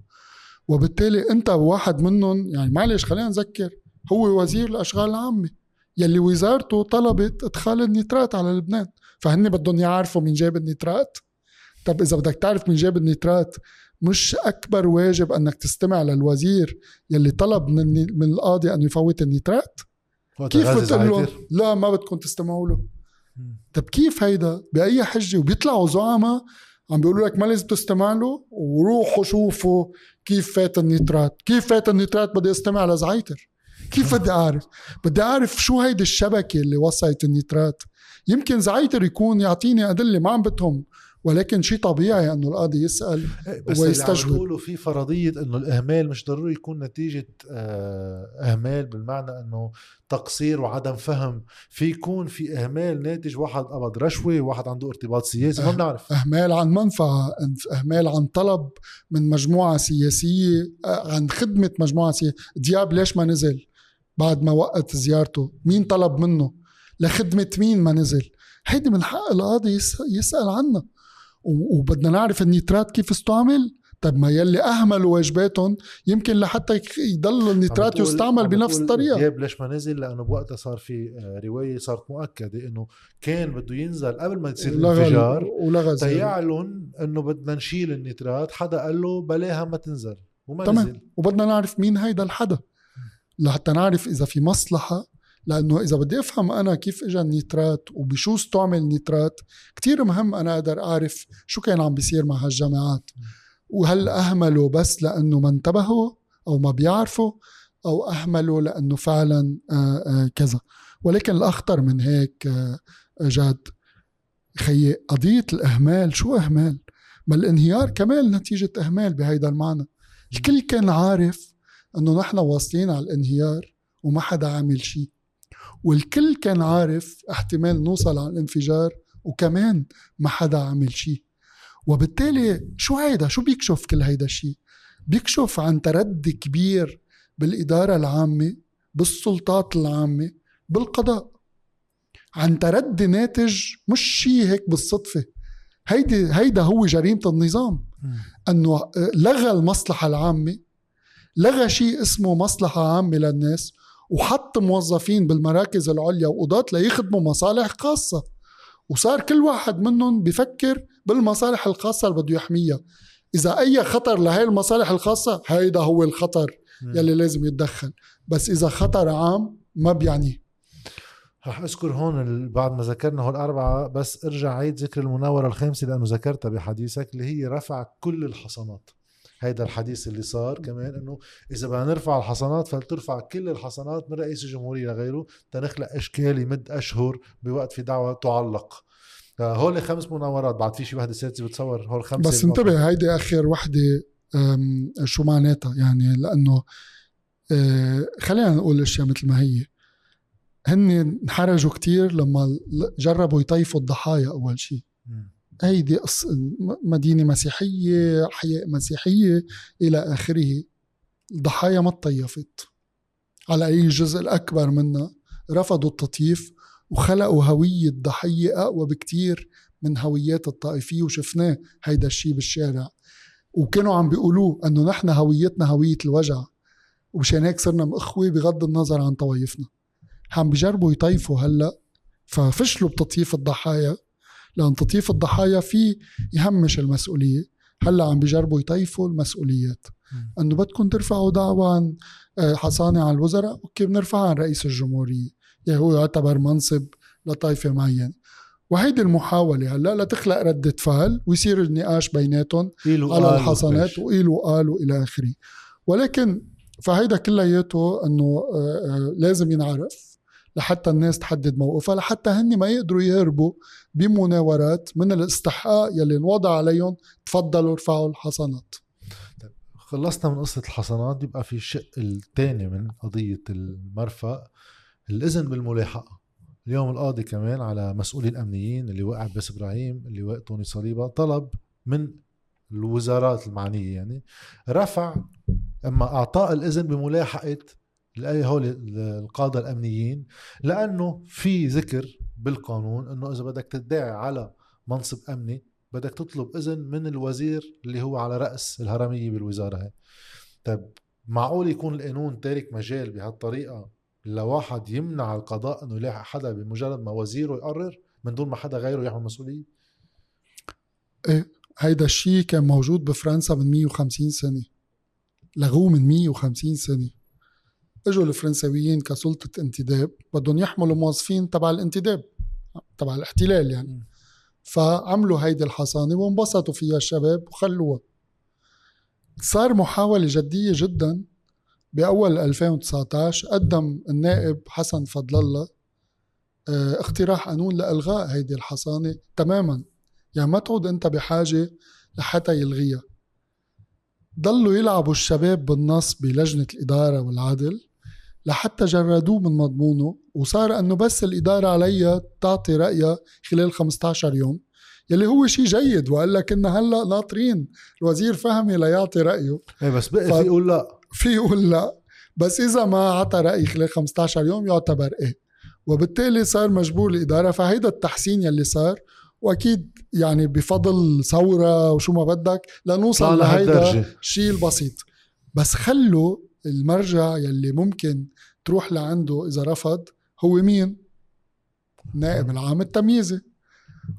B: وبالتالي أنت واحد منهم يعني معلش خلينا نذكر هو وزير الأشغال العامة يلي وزارته طلبت إدخال النيترات على لبنان. فهن بدهم يعرفوا مين جاب النيترات طب إذا بدك تعرف مين جاب النيترات مش أكبر واجب أنك تستمع للوزير يلي طلب من من القاضي انه يفوت النيترات كيف بتقول له. لا ما بدكم تستمعوا له. طب كيف هيدا؟ بأي حجة؟ وبيطلعوا زعماء عم بيقولوا لك ما لازم تستمع له وروحوا شوفوا كيف فات النيترات كيف فات النيترات بدي أستمع لزعيتر. كيف بدي أعرف؟ بدي أعرف شو هيدي الشبكة اللي وصلت النيترات يمكن زعيتر يكون يعطيني أدلة ما عم بتهم ولكن شيء طبيعي انه القاضي
A: يسأل بس
B: ويستجوب.
A: تقولوا في فرضية إنه الإهمال مش ضروري يكون نتيجة آه، إهمال بالمعنى إنه تقصير وعدم فهم. في يكون في إهمال ناتج واحد قبض رشوة واحد عنده ارتباط سياسي ما
B: أه.
A: بنعرف.
B: إهمال عن منفعة إهمال عن طلب من مجموعة سياسية آه، عن خدمة مجموعة سياسيه دياب ليش ما نزل؟ بعد ما وقت زيارته. مين طلب منه؟ لخدمة مين ما نزل؟ هيدي من حق القاضي يس- يسأل عنها. وبدنا نعرف النيترات كيف استعمل طب ما يلي اهملوا واجباتهم يمكن لحتى يضل النيترات يستعمل
A: عم
B: بنفس الطريقة.
A: دياب ليش ما نزل لأنه بوقتها صار في آه، رواية صارت مؤكدة إنه كان بده ينزل قبل ما يصير الانفجار
B: ولغى زيارة.
A: تيعلن إنه بدنا نشيل النترات حدا قال له بلاها ما تنزل وما
B: تمام.
A: نزل.
B: وبدنا نعرف مين هيدا الحدا. لحتى نعرف إذا في مصلحة لأنه إذا بدي أفهم أنا كيف اجى النيترات وبشو استعمل النيترات كتير مهم أنا أقدر أعرف شو كان عم بيصير مع هالجامعات. وهل أهملوا بس لأنه ما انتبهوا أو ما بيعرفوا أو أهملوا لأنه فعلا آه، آه، كذا. ولكن الأخطر من هيك آه، جاد خيي قضية الإهمال. شو إهمال؟ ما الانهيار كمان نتيجة إهمال بهيدا المعنى. الكل كان عارف إنه نحن واصلين على الانهيار وما حدا عامل شيء. والكل كان عارف احتمال نوصل على الانفجار وكمان ما حدا عامل شيء. وبالتالي شو هيدا؟ شو بيكشف كل هيدا الشيء بيكشف عن تردي كبير بالإدارة العامة بالسلطات العامة بالقضاء. عن تردي ناتج مش شيء هيك بالصدفة. هيدي هيدا هو جريمة النظام. إنه لغى المصلحة العامة لغى شيء اسمه مصلحة عامة للناس. وحط موظفين بالمراكز العليا وقضاة ليخدموا مصالح خاصة. وصار كل واحد منهم بفكر بالمصالح الخاصة اللي بده يحميها. إذا أي خطر لهي المصالح الخاصة هيدا هو الخطر. يلي لازم يتدخل. بس إذا خطر عام ما بيعنيه
A: رح أذكر هون بعد ما ذكرنا هول الاربعه بس ارجع عيد ذكر المناورة الخامسة لأنه ذكرتها بحديثك اللي هي رفع كل الحصانات. هيدا الحديث اللي صار كمان إنه إذا بدنا نرفع الحصانات فلترفع كل الحصانات من رئيس الجمهورية لغيره تنخلق إشكال يمد أشهر بوقت في دعوة تعلق. هول خمس مناورات بعد في شي وحدة سادسه بتصور هول خمسة
B: بس انتبه هيدي آخر وحدة شو معناتها؟ يعني لأنه آه، خلينا نقول الاشياء مثل ما هي. هن انحرجوا كتير لما جربوا يطيفوا الضحايا أول شيء. هيدي قص- م- مدينة مسيحية احياء مسيحية إلى آخره. الضحايا ما تطيفت. على أي جزء الأكبر منها رفضوا التطييف وخلقوا هوية ضحية أقوى بكتير من هويات الطائفية وشفناه هيدا الشيء بالشارع. وكانوا عم بيقولوه إنه نحن هويتنا هوية الوجع. ومشان هيك صرنا مأخوة بغض النظر عن طوايفنا. عم بيجربوا يطيفوا هلأ ففشلوا بتطييف الضحايا. لأن تطييف الضحايا فيه يهمش المسؤولية. هلأ عم بيجربوا يطيفوا المسؤوليات. إنه بدكم ترفعوا دعوى عن آه، حصانة على الوزراء أوكي بنرفعها عن رئيس الجمهورية. يعني هو يعتبر منصب لطائفة معينة. وهيدي المحاولة هلأ لتخلق ردة فعل ويصير النقاش بيناتهم على الحصانات وقيل وقال وإلى آخره. ولكن فهيدا كلياته إنه آه، آه، لازم ينعرف لحتى الناس تحدد موقفها لحتى هن ما يقدروا يهربوا بمناورات من الاستحقاق يلي انوضع عليهم. تفضلوا ارفعوا الحصانات.
A: طيب، خلصنا من قصة الحصانات. يبقى في الشق الثاني من قضية المرفأ الإذن بالملاحقة. اليوم القاضي كمان على مسؤولين أمنيين اللي وقع بس إبراهيم اللي وقع توني صليبة طلب من الوزارات المعنية يعني رفع إما إعطاء الإذن بملاحقة الاي هول القادة الأمنيين لأنه في ذكر بالقانون إنه إذا بدك تدعي على منصب أمني بدك تطلب إذن من الوزير اللي هو على رأس الهرمية بالوزارة هاي. طيب معقول يكون القانون تارك مجال بهالطريقة لواحد يمنع القضاء إنه يلاحق حدا بمجرد ما وزيره يقرر من دون ما حدا غيره يحمل مسؤولية؟
B: إيه هيدا الشيء كان موجود بفرنسا من 150 سنة. لغوه من 150 سنة. إجوا الفرنساويين كسلطة انتداب بدهم يحملوا موظفين تبع الانتداب. تبع الاحتلال يعني. فعملوا هيدي الحصانة وانبسطوا فيها الشباب وخلوها. صار محاولة جدية جدا. بأول 2019 قدم النائب حسن فضل الله آه، اقتراح قانون لإلغاء هيدي الحصانة تماما. يعني ما تعود أنت بحاجة لحتى يلغيها. ضلوا يلعبوا الشباب بالنص بلجنة الإدارة والعدل. لحتى جردوه من مضمونه وصار أنه بس الإدارة عليها تعطي رأيها خلال 15 يوم. يلي هو شيء جيد وقال لك كنا هلأ ناطرين. الوزير فهمي ليعطي رأيه.
A: إيه بس بقى ف... في يقول لا.
B: في يقول لا. بس إذا ما عطى رأي خلال 15 يوم يعتبر إيه. وبالتالي صار مجبور الإدارة فهيدا التحسين يلي صار. وأكيد يعني بفضل ثورة وشو ما بدك لنوصل لهيدا الشيء البسيط. بس خلوا المرجع يلي ممكن تروح لعنده إذا رفض هو مين؟ النائب العام التمييزي.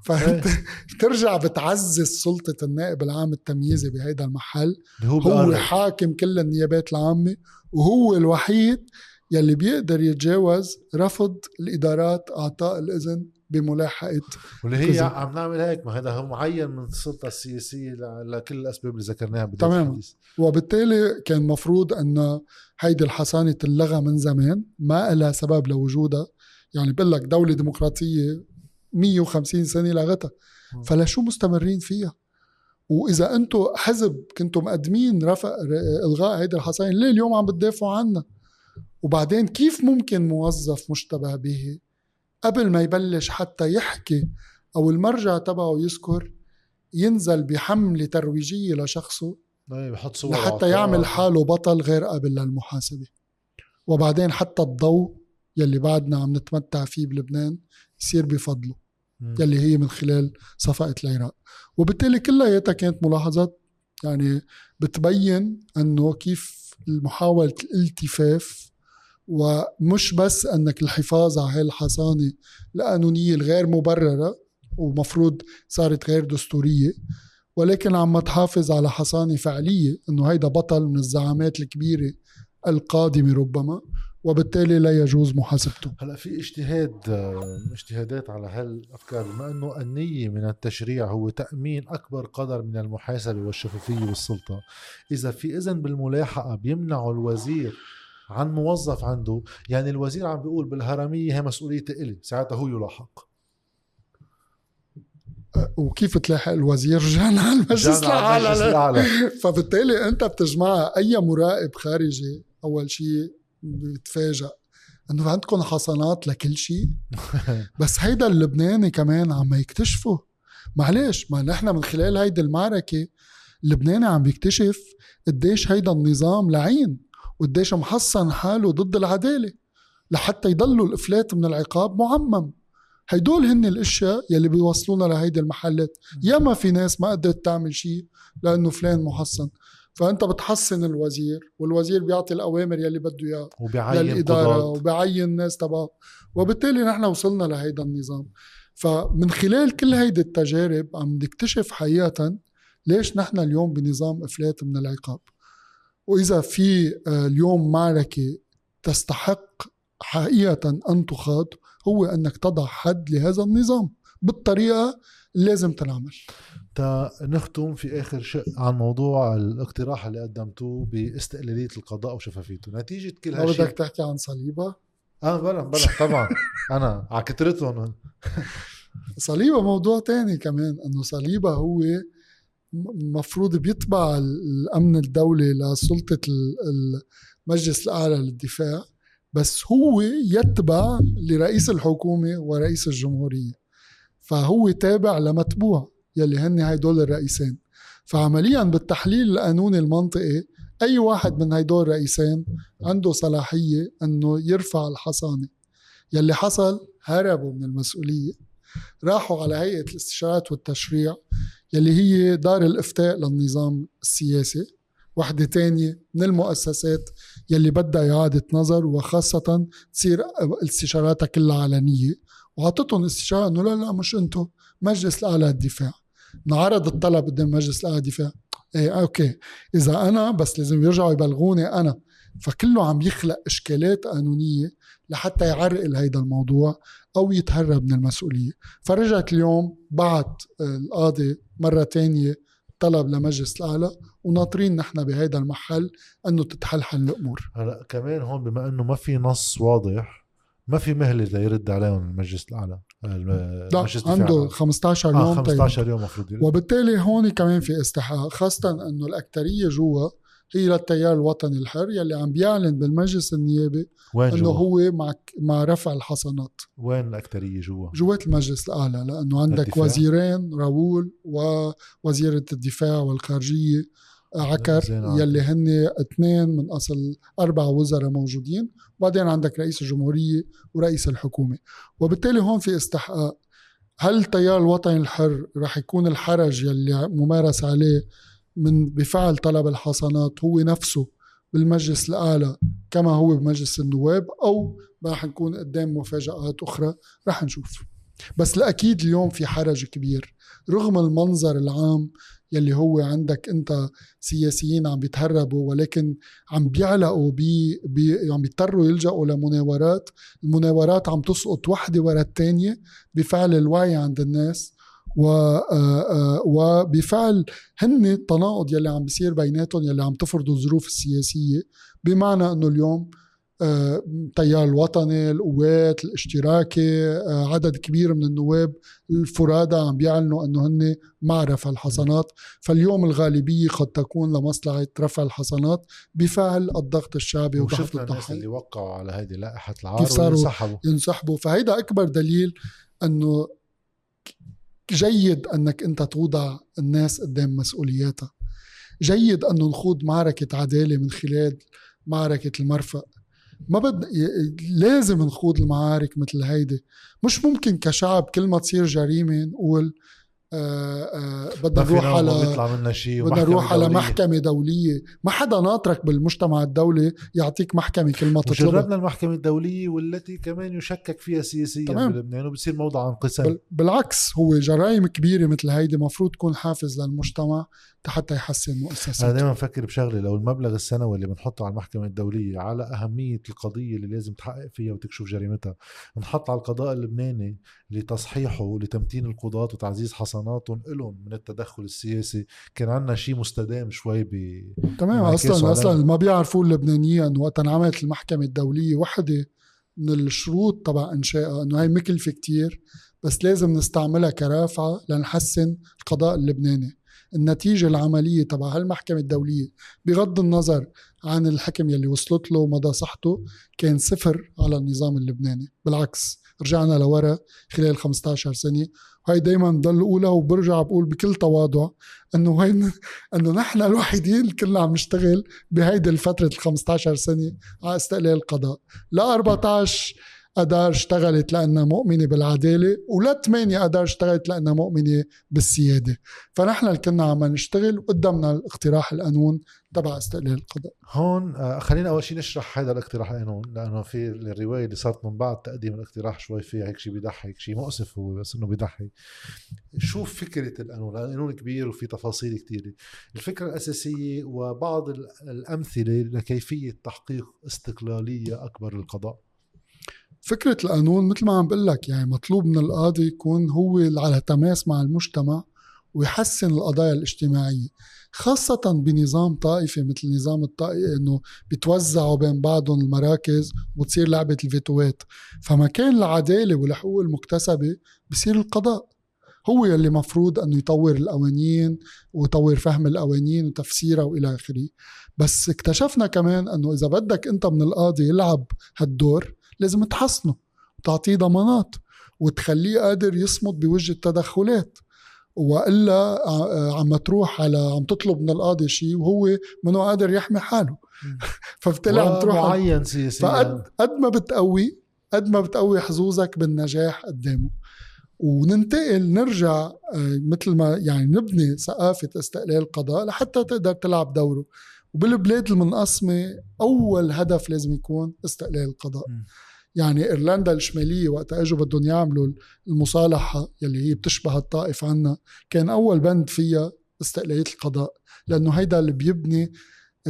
B: فانت ترجع بتعزز سلطة النائب العام التمييزي بهيدا المحل. هو, هو حاكم كل النيابات العامة وهو الوحيد يلي بيقدر يتجاوز رفض الإدارات أعطاء الإذن بملاحقة
A: واللي هي. عم نعمل هيك ما هذا هو معين من السلطة السياسية لكل الأسباب اللي ذكرناها
B: تماما. وبالتالي كان مفروض أن هيدي الحصانة تلغى من زمان ما لها سبب لوجودها. يعني بقول لك دولة ديمقراطية 150 سنة لغتها فلشو مستمرين فيها؟ وإذا أنتم حزب كنتم مقدمين رفع إلغاء هيدي الحصانة ليه اليوم عم بتدافعوا عنها؟ وبعدين كيف ممكن موظف مشتبه به قبل ما يبلش حتى يحكي أو المرجع تبعه يذكر ينزل بحملة ترويجية لشخصه
A: بحط
B: صور لحتى يعمل حاله بطل غير قابل للمحاسبة. وبعدين حتى الضوء يلي بعدنا عم نتمتع فيه بلبنان يصير بفضله يلي هي من خلال صفقة العراق. وبالتالي كلها كانت ملاحظات يعني بتبين إنه كيف محاولة الالتفاف ومش بس أنك الحفاظ على هاي الحصانة القانونية الغير مبررة ومفروض صارت غير دستورية ولكن عم تحافظ على حصانة فعلية إنه هيدا بطل من الزعامات الكبيرة القادمة ربما وبالتالي لا يجوز محاسبته.
A: هلأ في اجتهاد اجتهادات على هالأفكار بما إنه النية من التشريع هو تأمين أكبر قدر من المحاسبة والشفافية والسلطة إذا في إذن بالملاحقة بيمنعوا الوزير عن موظف عنده. يعني الوزير عم بيقول بالهرمية هي مسؤوليتي إلي ساعتها هو يلاحق.
B: وكيف تلاحق الوزير؟ جانا على المجلس الأعلى. فبالتالي أنت بتجمعها أي مراقب خارجي أول شيء بيتفاجأ إنه عندكم حصانات لكل شيء بس هيدا اللبناني كمان عم يكتشفوا معلش ما نحن من خلال هيدي المعركة اللبناني عم بيكتشف قديش هيدا النظام لعين. وقديش محصن حاله ضد العدالة لحتى يضلوا الإفلات من العقاب معمم. هيدول هن الأشياء يلي بيوصلونا لهيدي المحلات. ياما في ناس ما قدرت تعمل شيء لأنه فلان محصن. فأنت بتحسن الوزير والوزير بيعطي الأوامر يلي بده اياها
A: وبيعين
B: للإدارة
A: قضاة.
B: وبعين الناس تبعه. وبالتالي نحن وصلنا لهيدا النظام. فمن خلال كل هيدي التجارب عم نكتشف حقيقه ليش نحن اليوم بنظام إفلات من العقاب. وإذا في آه، اليوم معركة تستحق حقيقة أن تخاض هو أنك تضع حد لهذا النظام. بالطريقة لازم تنعمل.
A: تا نختم في آخر شق عن موضوع الاقتراح اللي قدمتوه باستقلالية القضاء وشفافيته. نتيجة كل هالشيء
B: بدك تحكي عن صليبة؟
A: آه بلا بلا طبعا. أنا على كترتهم
B: صليبة موضوع تاني كمان إنه صليبة هو مفروض بيتبع الأمن الدولي لسلطة المجلس الأعلى للدفاع بس هو يتبع لرئيس الحكومة ورئيس الجمهورية. فهو تابع لمتبوع يلي هن هيدول الرئيسين. فعمليا بالتحليل القانوني المنطقي أي واحد من هيدول الرئيسين عنده صلاحية إنه يرفع الحصانة. يلي حصل هربوا من المسؤولية. راحوا على هيئة الاستشارات والتشريع. يلي هي دار الإفتاء للنظام السياسي وحدة تانية من المؤسسات يلي بدها إعادة نظر وخاصة تصير استشاراتها كلها علنية. وعطتهم استشارة إنه لا لا مش أنتم مجلس الأعلى للدفاع نعرض الطلب قدام مجلس الأعلى للدفاع إيه أوكي. إذا أنا بس لازم يرجعوا يبلغوني أنا. فكله عم يخلق إشكالات قانونية لحتى يعرقل هيدا الموضوع أو يتهرب من المسؤولية. فرجعت اليوم بعت القاضي مرة تانية طلب لمجلس الأعلى وناطرين نحن بهيدا المحل إنه تتحلحل الأمور.
A: هلا كمان هون بما إنه ما في نص واضح ما في مهلة ليرد عليهم المجلس الأعلى
B: لا عنده 15 يوم
A: آه 15 يوم المفروض
B: وبالتالي هون كمان في استحقاق خاصة إنه الأكثرية جوا هي للتيار الوطني الحر يلي عم بيعلن بالمجلس النيابي
A: وين
B: إنه هو مع مع رفع الحصانات.
A: وين الأكثرية جوا؟
B: جوات المجلس الأعلى لأنه عندك الدفاع. وزيرين راؤول ووزيرة الدفاع والخارجية عكر يلي هن اثنين من أصل أربع وزراء موجودين. وبعدين عندك رئيس الجمهورية ورئيس الحكومة. وبالتالي هون في استحقاق. هل التيار الوطني الحر رح يكون الحرج يلي ممارس عليه من بفعل طلب الحصانات هو نفسه بالمجلس الأعلى كما هو بمجلس النواب أو رح نكون قدام مفاجآت أخرى رح نشوف. بس الاكيد اليوم في حرج كبير. رغم المنظر العام يلي هو عندك أنت سياسيين عم بيتهربوا ولكن عم بيعلقوا بي, بي عم بيضطروا يلجأوا لمناورات. المناورات عم تسقط وحدة ورا الثانية بفعل الوعي عند الناس. و وبفعل هن التناقض يلي عم بيصير بيناتهم يلي عم تفرضوا الظروف السياسية بمعنى إنه اليوم التيار الوطني القوات الاشتراكي آه، عدد كبير من النواب الفرادى عم بيعلنوا إنه هن مع رفع الحصانات. فاليوم الغالبية قد تكون لمصلحة رفع الحصانات بفعل الضغط الشعبي
A: وشفنا الناس اللي وقعوا على هذه لائحة العار كيف صاروا ينسحبوا
B: ينسحبوا فهيدا أكبر دليل إنه جيد أنك أنت توضع الناس قدام مسؤولياتها. جيد انه نخوض معركة عدالة من خلال معركة المرفق ما بد لازم نخوض المعارك مثل هيدي. مش ممكن كشعب كل ما تصير جريمة نقول بدنا نروح على
A: شيء
B: بدنا نروح على محكمة دولية. ما حدا ناطرك بالمجتمع الدولي يعطيك محكمة كل ما تطلب
A: جربنا المحكمة الدولية والتي كمان يشكك فيها سياسيا تمام. بلبنان وبصير موضع انقسام
B: بالعكس هو جرائم كبيرة مثل هيدي مفروض تكون حافز للمجتمع. حتى يحسن مؤسساته
A: أنا دائما بفكر بشغله لو المبلغ السنوي اللي بنحطه على المحكمة الدولية على أهمية القضية اللي لازم تحقق فيها وتكشف جريمتها نحط على القضاء اللبناني لتصحيحه لتمتين القضاة وتعزيز حصاناتهم لهم من التدخل السياسي. كان عندنا شيء مستدام شوي ب
B: تمام أصلا أصلا ما بيعرفوا اللبنانيين وقت انعملت المحكمة الدولية وحدة من الشروط تبع انشائها إنه هي مكلفة كتير بس لازم نستعملها كرافعة لنحسن القضاء اللبناني. النتيجة العملية تبع هالمحكمة الدولية بغض النظر عن الحكم يلي وصلت له ومدى صحته كان صفر على النظام اللبناني. بالعكس رجعنا لورا خلال 15 سنة. وهي دايما بضل أقولها وبرجع بقول بكل تواضع إنه هين إنه نحن الوحيدين كلنا عم نشتغل بهيدي الفترة ال 15 سنة على استقلال القضاء. لا 14 أدار اشتغلت لأنها مؤمنة بالعدالة ولا ثمانية أدار اشتغلت لأنها مؤمنة بالسيادة. فنحن اللي كنا عم نشتغل وقدمنا الاقتراح القانون تبع استقلال القضاء.
A: هون آه، خلينا أول شيء نشرح هذا الاقتراح القانون لأنه في الرواية اللي صارت من بعد تقديم الاقتراح شوي فيها هيك شيء بيضحك شيء مؤسف هو بس إنه بيضحك شو فكرة القانون؟ القانون كبير وفي تفاصيل كثيره الفكرة الأساسية وبعض الأمثلة لكيفية تحقيق استقلالية أكبر للقضاء.
B: فكرة القانون مثل ما عم بقول لك يعني مطلوب من القاضي يكون هو على تماس مع المجتمع ويحسن القضايا الاجتماعية خاصة بنظام طائفي مثل نظام الطائفي إنه بيتوزعوا بين بعضهم المراكز وتصير لعبة الفيتوات. فمكان العدالة والحقوق المكتسبة بصير القضاء. هو يلي مفروض إنه يطور القوانين ويطور فهم القوانين وتفسيرها وإلى آخره. بس اكتشفنا كمان إنه إذا بدك أنت من القاضي يلعب هالدور لازم تحسنه وتعطيه ضمانات وتخليه قادر يصمد بوجه التدخلات. وإلا عم تروح على عم تطلب من القاضي شيء وهو منه قادر يحمي حاله.
A: فبالتالي عم تروح معين سياسيا.
B: فقد قد ما بتقوي قد ما بتقوي حظوظك بالنجاح قدامه. وننتقل نرجع آه، مثل ما يعني نبني ثقافة استقلال القضاء لحتى تقدر تلعب دوره. وبالبلاد المنقسمة أول هدف لازم يكون استقلال القضاء. م. يعني إيرلندا الشمالية وقت أجوا بدهم يعملوا المصالحة يلي هي بتشبه الطائف عنا. كان أول بند فيها استقلالية القضاء لأنه هيدا اللي بيبني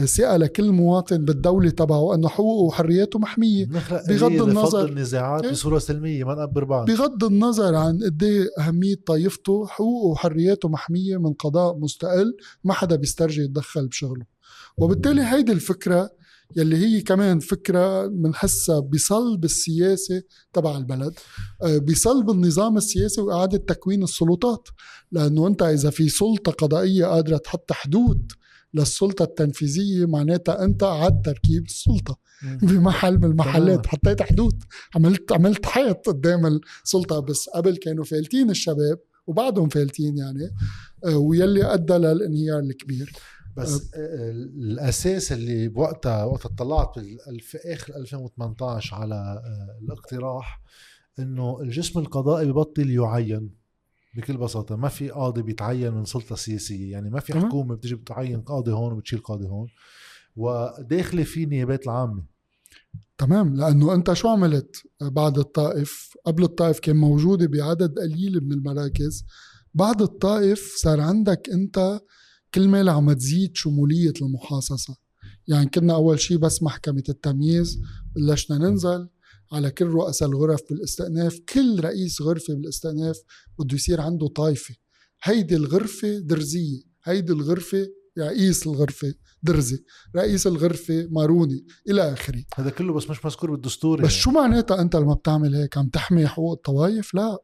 B: ثقة لكل مواطن بالدولة تبعه أنه حقوقه وحرياته محمية.
A: بغض النظر النزاعات إيه؟ بصورة سلمية ما نقبر بعض.
B: بغض النظر عن قد إيه أهمية طائفته حقوقه وحرياته محمية من قضاء مستقل ما حدا بيسترجي يتدخل بشغله. وبالتالي هيدي الفكرة يلي هي كمان فكرة بنحسها بصلب السياسة تبع البلد آه، بصلب النظام السياسي وإعادة تكوين السلطات. لأنه أنت إذا في سلطة قضائية قادرة تحط حدود للسلطة التنفيذية معناتها أنت عاد تركيب السلطة. بمحل من المحلات حطيت حدود. عملت عملت حيط قدام السلطة. بس قبل كانوا فالتين الشباب وبعدهم فالتين يعني آه، ويلي أدى للانهيار الكبير.
A: بس الأساس اللي بوقتها وقت اطلعت في آخر 2018 على آه، الاقتراح إنه الجسم القضائي ببطل يعين بكل بساطة. ما في قاضي بيتعين من سلطة سياسية. يعني ما في حكومة بتجي بتعين قاضي هون وبتشيل قاضي هون. وداخلة في نيابات العامة
B: تمام. لأنه أنت شو عملت بعد الطائف؟ قبل الطائف كان موجودة بعدد قليل من المراكز. بعد الطائف صار عندك أنت كل ما عم تزيد شمولية المحاصصة. يعني كنا أول شيء بس محكمة التمييز بلشنا ننزل على كل رؤساء الغرف بالاستئناف. كل رئيس غرفة بالاستئناف بده يصير عنده طائفة هيدي الغرفة درزية. هيدي الغرفة رئيس الغرفة درزي. رئيس الغرفة ماروني إلى آخره.
A: هذا كله بس مش مذكور بالدستور
B: بس يعني. شو معناتها أنت لما بتعمل هيك؟ عم تحمي حقوق الطوائف؟ لا.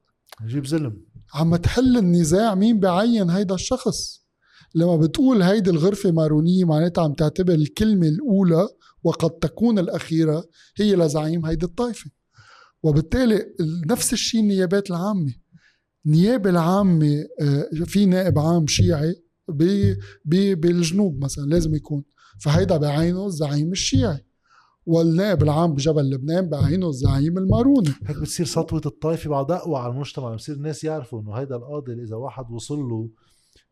A: جيب زلم
B: عم تحل النزاع مين بعين هيدا الشخص؟ لما بتقول هيدي الغرفة مارونية معناتها عم تعتبر الكلمة الأولى وقد تكون الأخيرة هي لزعيم هيدي الطائفة. وبالتالي نفس الشيء النيابات العامة. النيابة العامة آه، في نائب عام شيعي بالجنوب مثلا لازم يكون. فهيدا بعينه الزعيم الشيعي. والنائب العام بجبل لبنان بعينه الزعيم الماروني.
A: هيك بتصير سطوة الطائفة بعد أقوى على المجتمع. بصير الناس يعرفوا إنه هيدا القاضي إذا واحد وصل له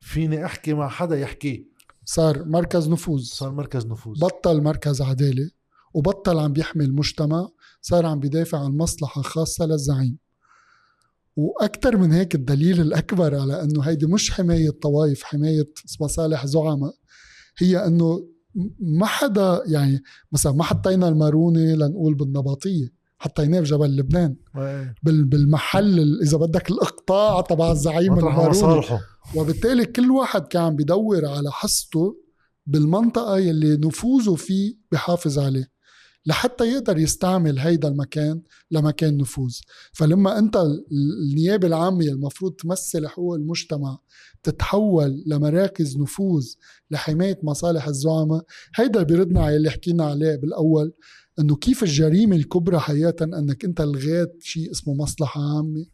A: فيني أحكي مع حدا يحكيه
B: صار مركز نفوذ.
A: صار مركز نفوذ.
B: بطل مركز عدالة وبطل عم بيحمي المجتمع صار عم بيدافع عن مصلحة خاصة للزعيم. وأكثر من هيك الدليل الأكبر على أنه هيدي مش حماية طوائف حماية مصالح زعماء هي أنه ما حدا يعني مثلا ما حطينا المارونة لنقول بالنباطية. حطيناه بجبل لبنان. بالمحل إذا بدك الإقطاع تبع الزعيم الماروني وبالتالي كل واحد كان بيدور على حصته بالمنطقة يلي نفوذه فيه بحافظ عليه لحتى يقدر يستعمل هيدا المكان لمكان نفوذ. فلما أنت النيابة العامة المفروض تمثل حقوق المجتمع تتحول لمراكز نفوذ لحماية مصالح الزعماء هيدا بيردنا على اللي حكينا عليه بالأول. إنه كيف الجريمة الكبرى حقيقة إنك أنت لغيت شيء اسمه مصلحة عامة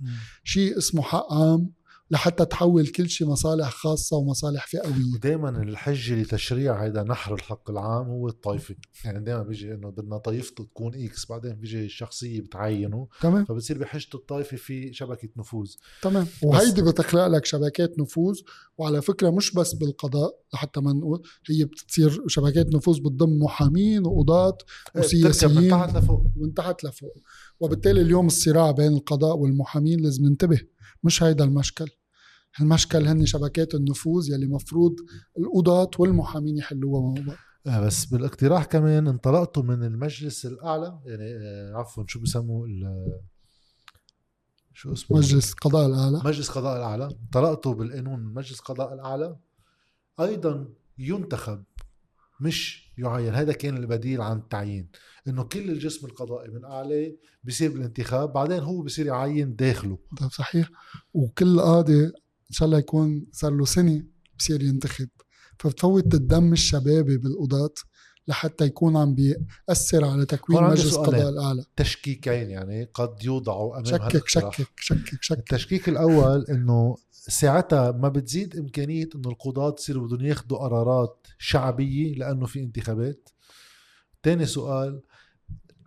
B: شيء اسمه حق عام. لحتى تحول كل شيء مصالح خاصة ومصالح فئوية.
A: ودائما الحجة لتشريع هذا نحر الحق العام هو الطائفه يعني دائما بيجي إنه بدنا طائفته تكون إكس بعدين بيجي الشخصية بتعينه
B: تمام.
A: فبتصير بحجة الطائفه في شبكة نفوذ.
B: تمام. وهيدي بتخلق لك شبكات نفوذ وعلى فكرة مش بس بالقضاء لحتى ما نقول هي بتصير شبكات نفوذ بتضم محامين وقضاة
A: من
B: وسياسيين
A: تحت لفوق.
B: ومن تحت لفوق. وبالتالي اليوم الصراع بين القضاء والمحامين لازم ننتبه. مش هيدا المشكل. المشكل هن شبكات النفوذ يلي مفروض القضاة والمحامين يحلوها مع بعض.
A: آه بس بالاقتراح كمان انطلقتوا من المجلس الأعلى يعني آه عفوا شو بسموه ال- شو اسمه؟
B: مجلس قضاء الأعلى.
A: مجلس قضاء الأعلى. انطلقتوا بالقانون من مجلس قضاء الأعلى. أيضا ينتخب مش يعين. هذا كان البديل عن التعيين إنه كل الجسم القضائي من أعلى بيصير بالانتخاب بعدين هو بيصير يعين داخله.
B: ده صحيح. وكل قاضي إن شاء الله يكون صار له سنه بصير ينتخب فبتفوت الدم الشبابي بالقضاة لحتى يكون عم بيأثر على تكوين مجلس
A: سؤالين.
B: قضاء الأعلى
A: تشكيكين يعني قد يوضعوا امام
B: شكك. شكك شكك شكك
A: التشكيك الأول إنه ساعتها ما بتزيد إمكانية إنه القضاة يصيروا بدهم ياخذوا قرارات شعبية لأنه في انتخابات تاني سؤال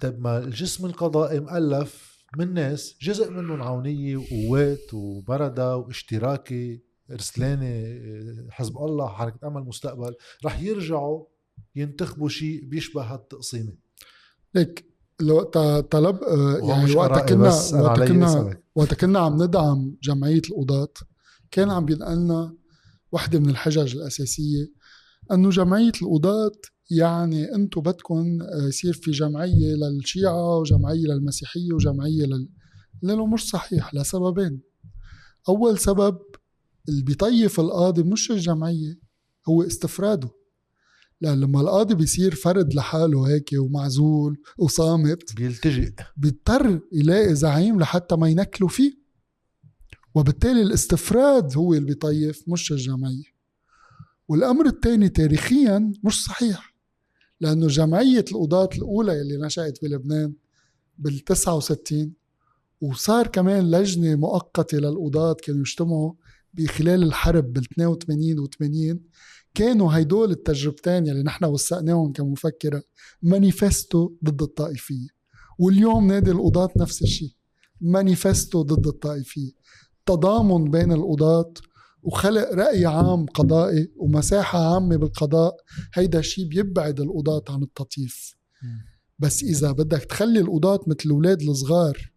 A: طب ما الجسم القضائي مؤلف من ناس جزء منهم عونيه وقوات وبردة واشتراكي رسلاني حزب الله حركة أمل مستقبل رح يرجعوا ينتخبوا شيء بيشبه هالتقسيمة.
B: ليك لو طلب آه، يعني
A: آرائي
B: كنا
A: علي
B: كنا وقتها كنا عم ندعم جمعية القضاة كان عم بينقلنا وحدة من الحجج الأساسية أنه جمعية القضاة يعني أنتم بدكم آه، يصير في جمعية للشيعة وجمعية للمسيحية وجمعية لل لأنه مش صحيح لسببين. أول سبب اللي بيطيف القاضي مش الجمعية هو استفراده. لأن لما القاضي بيصير فرد لحاله هيك ومعزول وصامت
A: بيلتجئ.
B: بيضطر يلاقي زعيم لحتى ما ينكلوا فيه. وبالتالي الاستفراد هو اللي بيطيف مش الجمعية. والأمر الثاني تاريخيا مش صحيح. لأنه جمعية القضاة الأولى اللي نشأت بلبنان بال 69 وصار كمان لجنة مؤقتة للقضاة كانوا يجتمعوا بخلال الحرب بال 82 و 80 كانوا هيدول التجربتين يلي نحن وثقناهم كمفكرة مانيفستو ضد الطائفية. واليوم نادي القضاة نفس الشيء مانيفستو ضد الطائفية. تضامن بين القضاة وخلق رأي عام قضائي ومساحة عامة بالقضاء هيدا الشيء بيبعد القضاة عن التطييف بس إذا بدك تخلي القضاة مثل الأولاد الصغار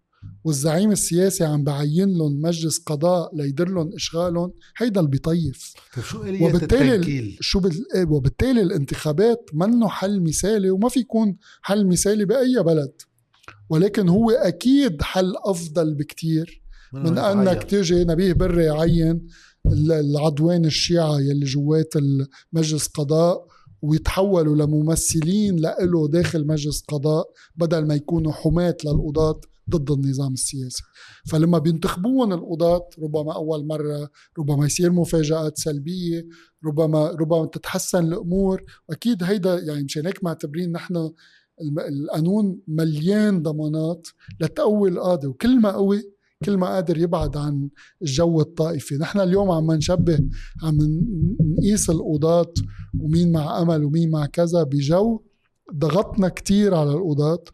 B: والزعيم السياسي عم بعين لهم مجلس قضاء ليدير لهم إشغالهم هيدا اللي بيطيف.
A: طيب شو
B: وبالتالي
A: التنكيل؟
B: شو بال... وبالتالي الانتخابات منه حل مثالي وما في يكون حل مثالي بأي بلد. ولكن هو أكيد حل أفضل بكتير من إنك تيجي نبيه بري يعين العدوان الشيعة يلي جوات المجلس قضاء ويتحولوا لممثلين لإله داخل مجلس قضاء بدل ما يكونوا حماة للقضاة ضد النظام السياسي. فلما بينتخبون القضاة ربما أول مرة ربما يصير مفاجآت سلبية ربما ربما تتحسن الأمور. وأكيد هيدا يعني مشان هيك معتبرين نحن القانون مليان ضمانات لتقوي القاضي. وكل ما قوي كل ما قادر يبعد عن الجو الطائفي. نحن اليوم عم نشبه عم نقيس القضاة ومين مع أمل ومين مع كذا بجو. ضغطنا كتير على القضاة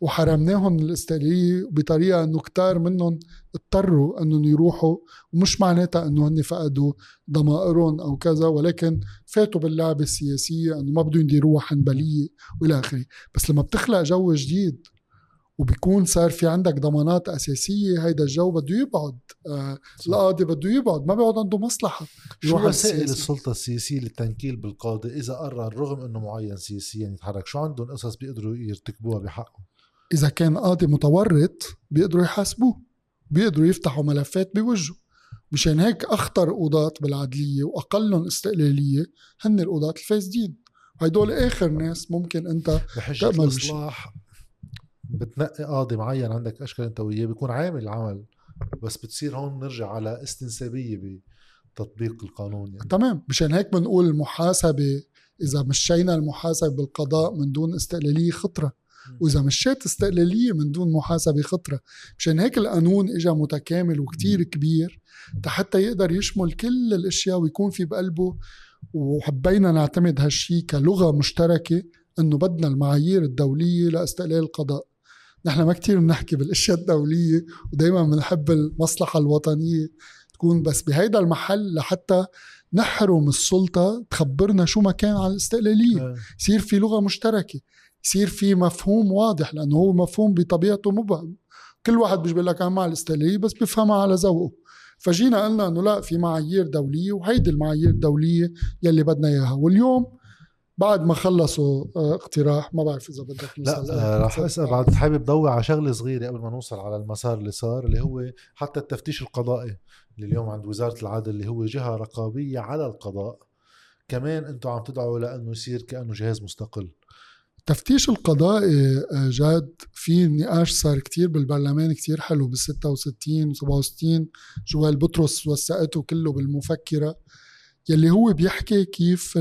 B: وحرمناهم من الاستقلالية بطريقة إنه كتار منهم اضطروا إنهم يروحوا. ومش معناتها إنه هن فقدوا ضمائرهم أو كذا ولكن فاتوا باللعبة السياسية إنه ما بدهم يديروها حنبلية وإلى آخره. بس لما بتخلق جو جديد وبيكون صار في عندك ضمانات أساسية هيدا الجو بده يبعد. آه القاضي بده يبعد ما بيقعد عنده مصلحة.
A: شو وسائل
B: السياسة.
A: السلطة السياسية للتنكيل بالقاضي؟ إذا قرر رغم أنه معين سياسيا يتحرك شو عندهم قصص بيقدروا يرتكبوها بحقه
B: إذا كان قاضي متورط بيقدروا يحاسبوه بيقدروا يفتحوا ملفات بوجهه. مشان هيك أخطر قضاة بالعدلية وأقلهم استقلالية هن القضاة الفاسدين. هدول آخر ناس ممكن أنت بشيء.
A: الإصلاح بتنقي قاضي معين عندك أشكال أنت وياه بيكون عامل العمل بس بتصير هون نرجع على استنسابية بتطبيق القانون يعني.
B: تمام مشان هيك بنقول المحاسبه إذا مشينا المحاسبة بالقضاء من دون استقلالية خطرة وإذا مشيت استقلالية من دون محاسبة خطرة. مشان هيك القانون اجى متكامل وكتير كبير حتى يقدر يشمل كل الأشياء ويكون في بقلبه. وحبينا نعتمد هالشي كلغة مشتركة إنه بدنا المعايير الدولية لاستقلال القضاء. نحن ما كتير بنحكي بالأشياء الدولية ودائما بنحب المصلحة الوطنية تكون بس بهيدا المحل لحتى نحرم السلطة تخبرنا شو ما كان على الاستقلالية. آه. يصير في لغة مشتركة يصير في مفهوم واضح لأنه هو مفهوم بطبيعته مبهم. كل واحد بيجي لك أنا مع الاستقلالية بس بيفهمها على ذوقه. فجينا قلنا إنه لا في معايير دولية وهيدي المعايير الدولية يلي بدنا إياها. واليوم بعد ما خلصوا آه، اقتراح ما بعرف إذا بدك
A: لا آه رح أسأل بعد حابب ضوي على شغلة صغيرة قبل ما نوصل على المسار اللي صار اللي هو حتى التفتيش القضائي. اللي اليوم عند وزارة العدل اللي هو جهة رقابية على القضاء. كمان أنتم عم تدعوا لأنه يصير كأنه جهاز مستقل.
B: التفتيش القضائي آه، جاد في نقاش صار كتير بالبرلمان كتير حلو بال 66 و 67 جوال بطرس وثقته كله بالمفكرة. يلي هو بيحكي كيف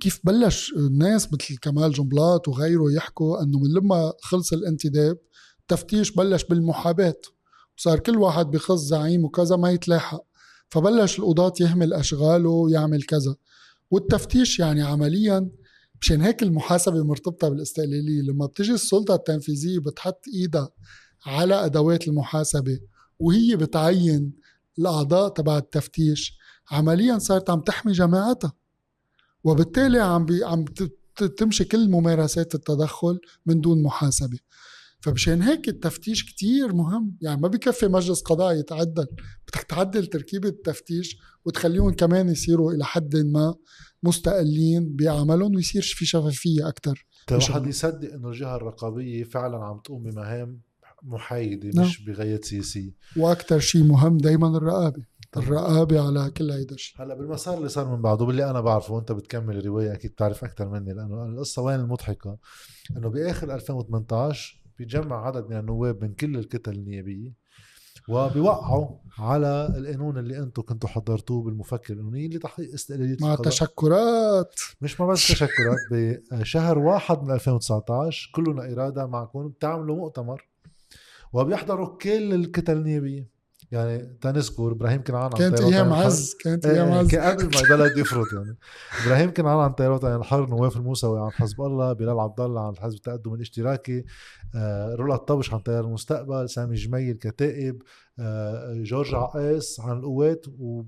B: كيف بلش الناس مثل كمال جنبلاط وغيره يحكوا إنه من لما خلص الانتداب التفتيش بلش بالمحاباه وصار كل واحد بخص زعيم وكذا ما يتلاحق. فبلش القضاة يهمل أشغاله ويعمل كذا. والتفتيش يعني عمليا مشان هيك المحاسبة مرتبطة بالاستقلالية. لما بتجي السلطة التنفيذية بتحط إيدها على أدوات المحاسبة وهي بتعين الأعضاء تبع التفتيش. عمليا صارت عم تحمي جماعتها. وبالتالي عم بي عم تمشي كل ممارسات التدخل من دون محاسبة. فمشان هيك التفتيش كتير مهم. يعني ما بكفي مجلس قضاء يتعدل. بدك تعدل تركيبة التفتيش وتخليهم كمان يصيروا إلى حد ما مستقلين بعملهم ويصير في شفافية أكثر
A: الواحد يصدق إنه الجهة الرقابية فعلا عم تقوم بمهام محايدة نعم. مش بغاية سياسية.
B: وأكثر شيء مهم دايما الرقابة. الرقابة على كل هيدا الشيء.
A: هلا بالمسار اللي صار من بعده باللي أنا بعرفه وأنت بتكمل الروايه أكيد بتعرف أكثر مني لأنه القصة وين المضحكة؟ إنه بآخر 2018 بيجمع عدد من النواب من كل الكتل النيابية وبيوقعوا على القانون اللي أنتم كنتوا حضرتوه بالمفكر القانوني لتحقيق استقلالية
B: مع القضاء. تشكرات.
A: مش ما بس تشكرات بشهر واحد من 2019 كلنا إرادة معكم بتعملوا مؤتمر وبيحضروا كل الكتل النيابية. يعني تنذكر إبراهيم كنعان
B: عن كانت أيام عز كانت أيام
A: عز. قبل ما البلد يفرط يعني. إبراهيم كنعان عن طيارات عن الحر نواف الموسوي عن حزب الله بلال عبد الله عن حزب التقدم الاشتراكي آه رولا طبش عن تيار المستقبل سامي جميل كتائب آه جورج عقاس عن القوات و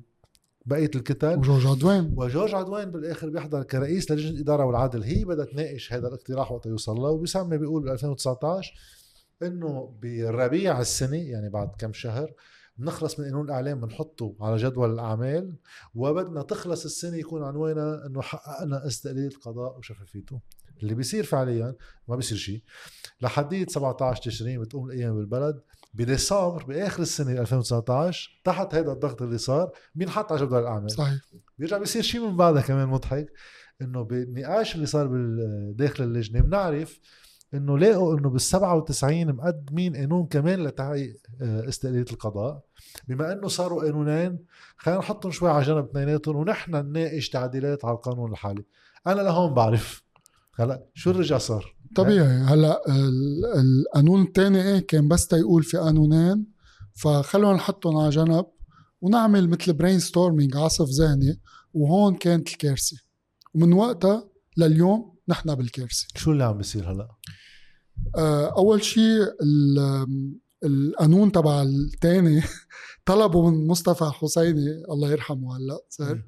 A: بقيه الكتل
B: وجورج عدوان.
A: وجورج عدوان بالآخر بيحضر كرئيس لجنة الإدارة والعدل. هي بدها تناقش هذا الاقتراح وقت يوصل له. وبيسمي بيقول ب 2019 إنه بربيع السنة يعني بعد كم شهر بنخلص من قانون الإعلام بنحطه على جدول الأعمال وبدنا تخلص السنة يكون عنوانها إنه حققنا استقلاليه القضاء وشفافيته. اللي بيصير فعليا ما بيصير شيء. لحديت 17 تشرين بتقوم الأيام بالبلد بديسمبر بآخر السنة 2019 تحت هذا الضغط اللي صار بينحط على جدول الأعمال.
B: صحيح.
A: بيرجع بيصير شيء من بعدها كمان مضحك إنه بالنقاش اللي صار داخل اللجنة بنعرف إنه لاقوا إنه بال 97 مقدمين قانون كمان لتحقيق آه، استقلالية القضاء. بما إنه صاروا قانونين خلينا نحطهم شوي على جنب اثنيناتهم ونحن نناقش تعديلات على القانون الحالي. أنا لهون بعرف. هلا شو رجع صار؟
B: طبيعي. هلا القانون الثاني إيه كان بس تيقول في قانونين. فخلونا نحطهم على جنب ونعمل مثل brainstorming عصف ذهني. وهون كانت الكارثة. ومن وقتها لليوم نحن بالكارثه
A: شو اللي عم بيصير هلا؟
B: آه، أول شيء القانون تبع الثاني طلبوا من مصطفى حسيني الله يرحمه هلا صار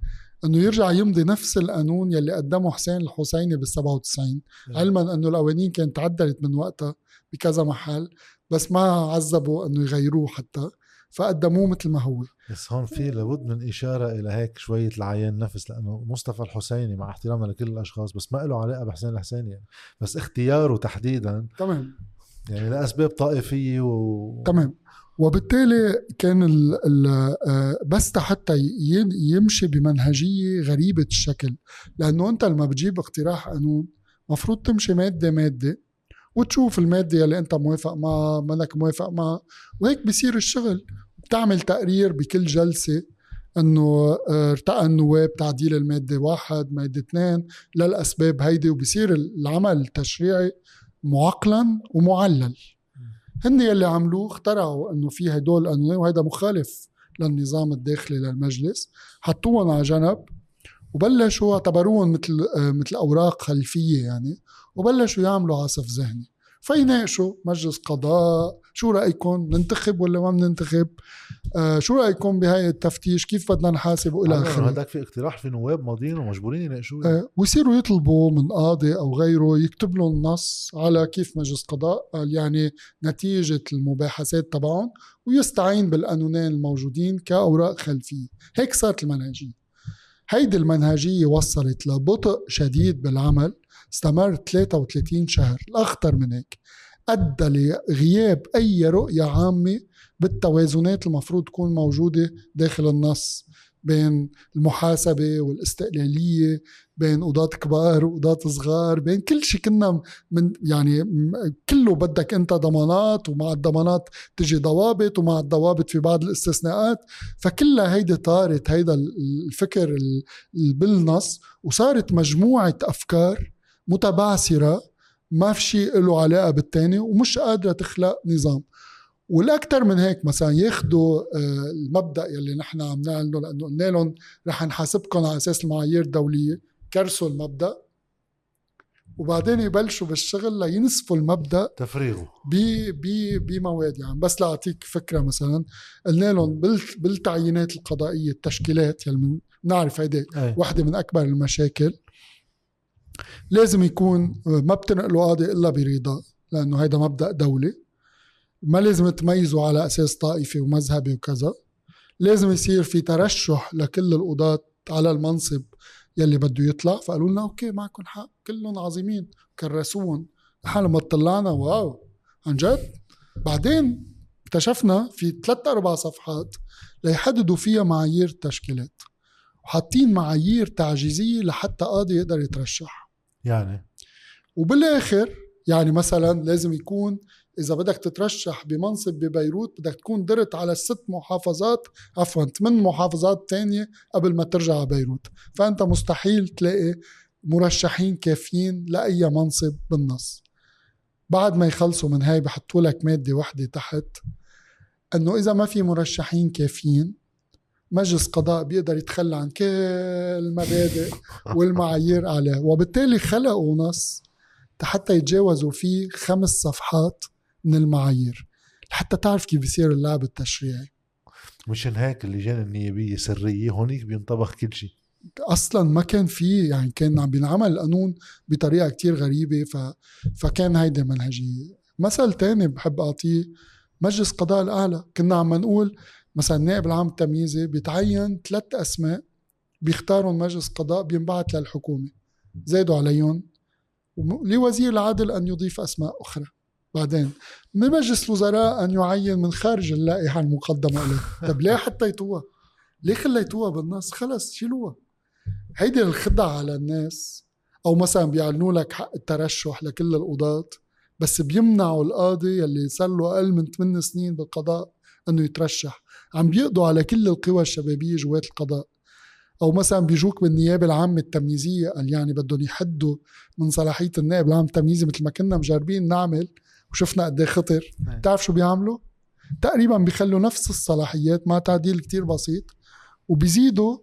B: إنه يرجع يمضي نفس القانون يلي قدمه حسين الحسيني بال 97 علما إنه القوانين كانت تعدلت من وقتها بكذا محل بس ما عذبوا إنه يغيروه حتى. فقدموه مثل ما هو.
A: بس هون في لابد من إشارة إلى هيك شوية العيان نفس لأنه مصطفى الحسيني مع احترامنا لكل الأشخاص بس ما له علاقة بحسين الحسيني. يعني بس اختياره تحديدا
B: تمام.
A: يعني لأسباب طائفية و
B: تمام. وبالتالي كان ال ال آه، بس حتى يمشي بمنهجية غريبة الشكل. لأنه أنت لما بتجيب اقتراح قانون مفروض تمشي مادة مادة وتشوف المادة اللي أنت موافق معها منك موافق معها. وهيك بصير الشغل. بتعمل تقرير بكل جلسة إنه آه، ارتقى النواب تعديل المادة واحد مادة اثنين للأسباب هيدي. وبصير العمل التشريعي معقلا ومعلل. هن يلي عملوه اخترعوا إنه في هدول القانونين وهذا مخالف للنظام الداخلي للمجلس. حطوهم على جنب وبلشوا اعتبروهم مثل آه، مثل أوراق خلفية يعني. وبلشوا يعملوا عصف ذهني. فيناقشوا مجلس قضاء شو رأيكم؟ ننتخب ولا ما بننتخب؟ آه شو رأيكم بهاي التفتيش؟ كيف بدنا نحاسب؟ وإلى آخره.
A: هذاك في اقتراح في نواب ماضيين ومجبورين يناقشوه؟
B: آه ويصيروا يطلبوا من قاضي أو غيره يكتب لهم نص على كيف مجلس قضاء قال يعني نتيجة المباحثات تبعهم ويستعين بالقانونين الموجودين كأوراق خلفية. هيك صارت المنهجية. هيدي المنهجية وصلت لبطء شديد بالعمل استمر 33 شهر الأخطر من هيك. أدى لغياب أي رؤية عامة بالتوازنات المفروض تكون موجودة داخل النص بين المحاسبة والاستقلالية بين قضاة كبار وقضاة صغار بين كل شيء كنا من يعني كله بدك أنت ضمانات ومع الضمانات تجي ضوابط ومع الضوابط في بعض الاستثناءات. فكلها هيدي طارت هيدا الفكر بالنص وصارت مجموعة أفكار متبعثرة ما في شيء له علاقة بالتاني ومش قادرة تخلق نظام. والاكثر من هيك مثلا ياخذوا آه، المبدأ يلي نحن عم نعلنه لأنه قلنا لهم رح نحاسبكم على أساس المعايير الدولية كرسوا المبدأ وبعدين يبلشوا بالشغل لينسفوا المبدأ
A: تفريغه.
B: بمواد يعني. بس لأعطيك فكرة مثلا قلنا لهم بالتعيينات القضائية التشكيلات يلي بنعرف هيدي وحدة من أكبر المشاكل. لازم يكون ما بتنقلوا قاضي إلا برضا لأنه هيدا مبدأ دولي. ما لازم تميزوا على أساس طائفي ومذهبي وكذا. لازم يصير في ترشح لكل القضاة على المنصب يلي بده يطلع. فقالوا لنا أوكي معكم حق كلهم عظيمين كرسوهم. نحن لما طلعنا واو عن جد. بعدين اكتشفنا في ثلاث أربع صفحات ليحددوا فيها معايير التشكيلات وحاطين معايير تعجيزية لحتى قاضي يقدر يترشح.
A: يعني.
B: وبالاخر يعني مثلا لازم يكون إذا بدك تترشح بمنصب ببيروت بدك تكون درت على الست محافظات عفوا ثمان محافظات تانية قبل ما ترجع على بيروت. فأنت مستحيل تلاقي مرشحين كافيين لأي منصب بالنص. بعد ما يخلصوا من هاي بحطوا لك مادة وحدة تحت إنه إذا ما في مرشحين كافيين مجلس قضاء بيقدر يتخلى عن كل المبادئ والمعايير عليه وبالتالي خلقوا نص حتى يتجاوزوا فيه خمس صفحات من المعايير لحتى تعرف كيف بيصير اللعب التشريعي.
A: مشان هيك اللجان النيابية سرية؟ هونيك بينطبخ كل شيء.
B: أصلا ما كان في يعني كان عم بينعمل القانون بطريقة كتير غريبة ف... فكان هيدي منهجية. مثل تاني بحب أعطيه مجلس قضاء الأعلى. كنا عم نقول مثلا النائب العام التمييزي بيتعين ثلاث أسماء بيختارهم مجلس قضاء بينبعث للحكومة. زادوا عليهم. لوزير العدل أن يضيف أسماء أخرى. بعدين من مجلس الوزراء أن يعين من خارج اللائحة المقدمة له طب ليه حطيتوها ليه خليتوها بالنص؟ خلص شيلوها هيدي الخدعة على الناس. أو مثلا بيعلنوا لك حق الترشح لكل القضاة بس بيمنعوا القاضي يلي صار له أقل من 8 سنين بالقضاء إنه يترشح. عم بيقضوا على كل القوى الشبابية جوات القضاء. أو مثلا بيجوك بالنيابة العامة التمييزية قال يعني بدهم يحدوا من صلاحية النائب العام التمييزي مثل ما كنا مجربين نعمل وشفنا قد إيه خطر. بتعرف شو بيعملوا؟ تقريبا بيخلوا نفس الصلاحيات مع تعديل كتير بسيط وبيزيدوا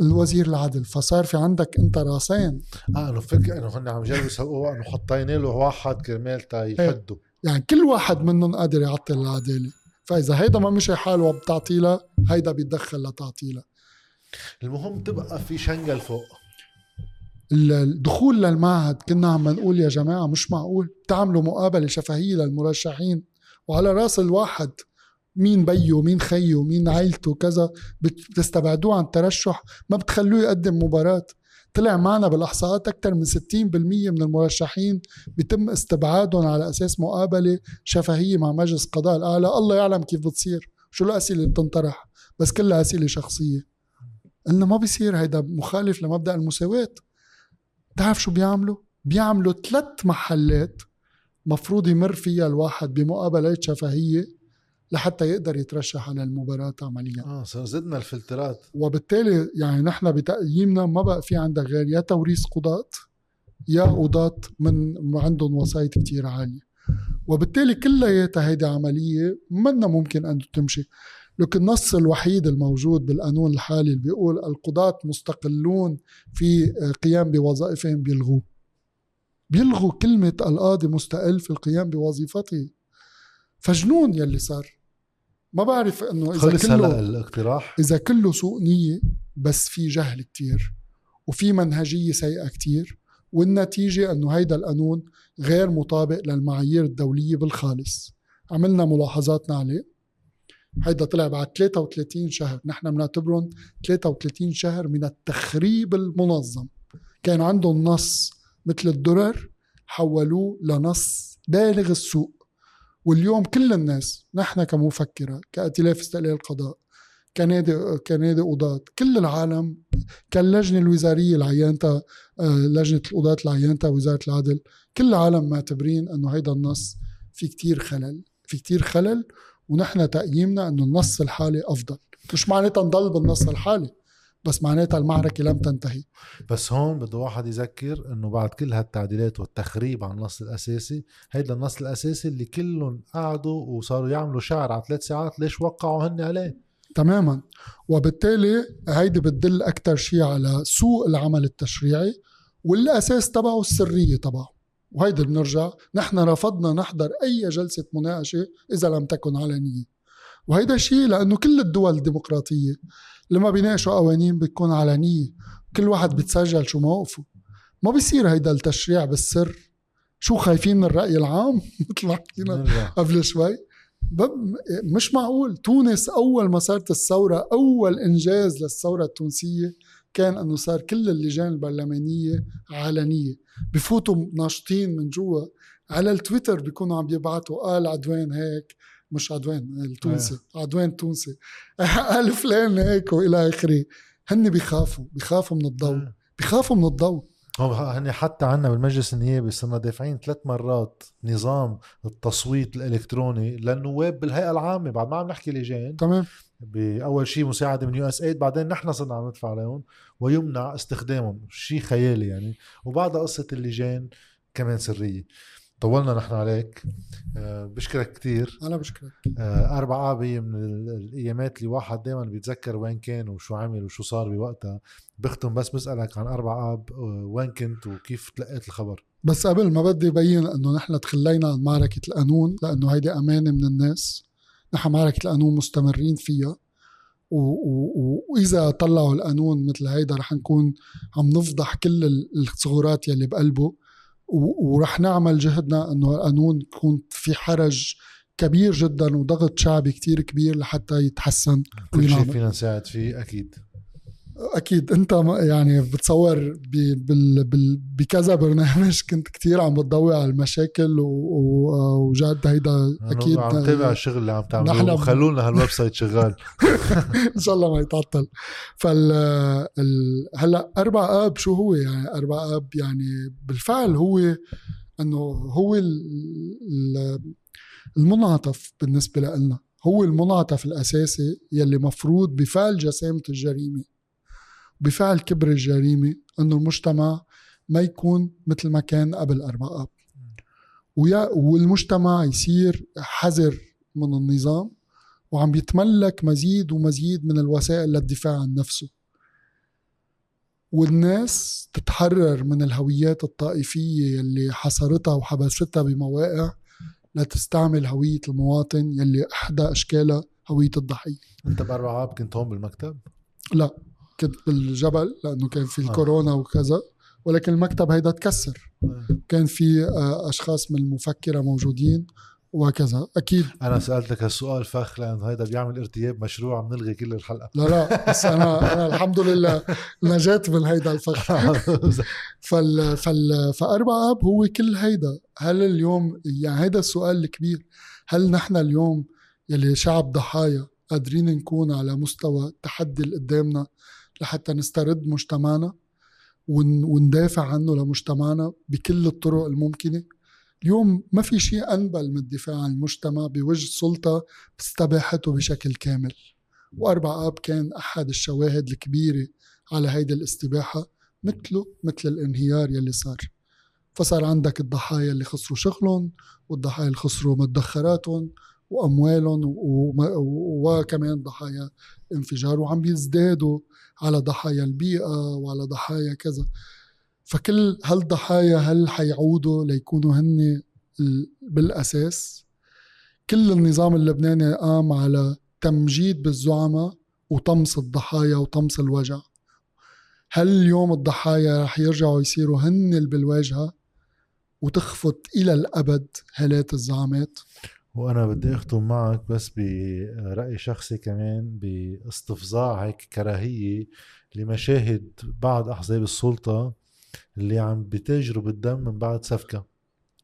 B: الوزير العدل. فصار في عندك أنت راسين.
A: آه إنه فكر إنه هن عم يجربوا يسوقوها إنه حطينا له واحد كرمال تا إيه. يحدوا.
B: يعني كل واحد منهم قادر يعطل العدالة. فإذا هيدا ما مشي حاله وبتعطيلها هيدا بيتدخل لتعطيلها.
A: المهم تبقى في شنقل فوق.
B: الدخول للمعهد كنا عم نقول يا جماعة مش معقول. تعملوا مقابلة شفهية للمرشحين. وعلى رأس الواحد مين بيه مين خيه مين عيلته كذا بتستبعدوه عن الترشح ما بتخلوه يقدم مباراة. طلع معنا بالإحصاءات أكثر من 60% من المرشحين بيتم استبعادهم على أساس مقابلة شفهية مع مجلس قضاء الأعلى. الله يعلم كيف بتصير شو الأسئلة اللي بتنطرح بس كلها أسئلة شخصية. قلنا ما بيصير هيدا مخالف لمبدأ المساواة. تعرف شو بيعملوا؟ بيعملوا ثلاث محلات مفروض يمر فيها الواحد بمقابلات شفهية لحتى يقدر يترشح على المباراة عمليا.
A: آه زدنا الفلترات.
B: وبالتالي يعني نحن بتقييمنا ما بقى في عندك غير يا توريث قضاة يا قضاة من عندهم وسايط كتير عالية وبالتالي كلياتها هيدي عملية منا ممكن أن تمشي. لك النص الوحيد الموجود بالقانون الحالي اللي بيقول القضاة مستقلون في قيام بوظائفهم بيلغوه. بيلغوا كلمة القاضي مستقل في القيام بوظيفته. فجنون يلي صار. ما بعرف إنه إذا
A: خلص هلا
B: كله
A: الاقتراح.
B: إذا كله سوء نية بس في جهل كتير وفي منهجية سيئة كتير والنتيجة إنه هيدا القانون غير مطابق للمعايير الدولية بالخالص. عملنا ملاحظاتنا عليه هيدا طلع بعد 33 شهر. نحن بنعتبرهم 33 شهر من التخريب المنظم. كان عندهم نص مثل الدرر حولوه لنص بالغ السوء واليوم كل الناس نحن كمفكرة كائتلاف استقلال القضاء كنادي كنادي قضاة كل العالم كاللجنة الوزارية اللي عينتها آه، لجنة القضاة اللي عينتها وزارة العدل كل العالم معتبرين إنه هيدا النص في كتير خلل في كتير خلل ونحن تقييمنا إنه النص الحالي أفضل. مش معناتها نضل بالنص الحالي. بس معناتها المعركة لم تنتهي.
A: بس هون بده واحد يذكر إنه بعد كل هالتعديلات والتخريب عن النص الأساسي هيدا النص الأساسي اللي كلهم قعدوا وصاروا يعملوا شعر على ثلاث ساعات ليش وقعوا هن عليه؟
B: تماما. وبالتالي هيدي بتدل أكثر شيء على سوء العمل التشريعي والأساس تبعه السرية تبعه. وهيدي بنرجع نحن رفضنا نحضر أي جلسة مناقشة إذا لم تكن علنية. وهيدا شيء لأنه كل الدول الديمقراطية لما بيناقشوا قوانين بتكون علنية. كل واحد بتسجل شو موقفه. ما بيصير هيدا التشريع بالسر. شو خايفين من الرأي العام؟ مثل ما حكينا
A: نرجع.
B: قبل شوي. مش معقول. تونس أول ما صارت الثورة أول إنجاز للثورة التونسية كان إنه صار كل اللجان البرلمانية علنية. بفوتوا ناشطين من جوا. على التويتر بيكونوا عم بيبعتوا قال عدوان هيك. مش عدوان التونسي. عدوان التونسي قال فلان هيك وإلى آخره. هن بيخافوا بيخافوا من الضوء.
A: آه.
B: بيخافوا من الضوء.
A: هن حتى عنا بالمجلس النيابي صرنا دافعين ثلاث مرات نظام التصويت الإلكتروني للنواب بالهيئة العامة. بعد ما عم نحكي لجان
B: تمام.
A: بأول شيء مساعدة من USAID بعدين نحن صرنا عم ندفع عليهم ويمنع استخدامهم. شيء خيالي يعني. وبعدها قصة اللجان كمان سرية. طولنا نحن عليك. آه، بشكرك كتير.
B: أنا بشكرك.
A: آه، أربع آب هي من ال- الأيامات اللي واحد دايما بيتذكر وين كان وشو عمل وشو صار بوقتها. بختم بس بسألك عن أربع آب آه، وين كنت وكيف تلقيت الخبر؟
B: بس قبل ما بدي ابين إنه نحن تخلينا عن معركة القانون لأنه هيدي أمانة من الناس. نحن معركة القانون مستمرين فيها. وإذا طلعوا القانون مثل هيدا رح نكون عم نفضح كل ال- الثغرات يلي بقلبه. ورح نعمل جهدنا إنه القانون يكون في حرج كبير جدا وضغط شعبي كتير كبير لحتى يتحسن
A: كل شيء. فينا نساعد فيه أكيد
B: أكيد. أنت يعني بتصور ب- بال بال بكذا برنامج كنت كتير عم بتضوي على المشاكل وجد هيدا أكيد
A: عم تابع الشغل اللي عم تعملوه.
B: نحن-
A: وخلونا هالويب سايت شغال.
B: إن شاء الله ما يتعطل. فال ال... هلأ أربع آب شو هو؟ يعني أربع آب يعني بالفعل هو إنه هو ال... ال- المنعطف بالنسبة لنا. هو المنعطف الأساسي يلي مفروض بفعل جسامة الجريمة. بفعل كبر الجريمة إنه المجتمع ما يكون مثل ما كان قبل أربع آب. ويا والمجتمع يصير حذر من النظام وعم بيتملك مزيد ومزيد من الوسائل للدفاع عن نفسه. والناس تتحرر من الهويات الطائفية يلي حصرتها وحبستها بمواقع لتستعمل هوية المواطن يلي إحدى أشكالها هوية الضحية.
A: أنت بأربع آب كنت هون بالمكتب؟
B: لا. كنت بالجبل لأنه كان في
A: آه.
B: الكورونا وكذا ولكن المكتب هيدا تكسر كان في آه، أشخاص من المفكرة موجودين وهكذا. أكيد.
A: أنا سألتك هالسؤال فخ لأن هيدا بيعمل ارتياب مشروع عم نلغي كل الحلقة.
B: لا لا بس أنا أنا الحمد لله نجيت من هيدا الفخ. فال فال فأربع آب هو كل هيدا. هل اليوم يعني هيدا السؤال الكبير هل نحن اليوم يلي شعب ضحايا قادرين نكون على مستوى التحدي اللي قدامنا لحتى نسترد مجتمعنا ون- وندافع عنه لمجتمعنا بكل الطرق الممكنة. اليوم ما في شيء أنبل من الدفاع عن المجتمع بوجه سلطة استباحته بشكل كامل. وأربع آب كان أحد الشواهد الكبيرة على هيدي الاستباحة مثله مثل الانهيار يلي صار. فصار عندك الضحايا اللي خسروا شغلهم والضحايا اللي خسروا مدخراتهم وأموالهم وكمان ضحايا انفجار وعم بيزدادوا على ضحايا البيئة وعلى ضحايا كذا. فكل هالضحايا هل حيعودوا ليكونوا هن بالأساس؟ كل النظام اللبناني قام على تمجيد بالزعماء وطمس الضحايا وطمس الوجع. هل اليوم الضحايا رح يرجعوا يصيروا هن بالواجهة وتخفت إلى الأبد هالات الزعامات؟
A: وأنا بدي أختم معك بس برأي شخصي كمان باستفزاع هيك كراهية لمشاهد بعض أحزاب السلطة اللي عم بتاجروا بالدم من بعد سفكة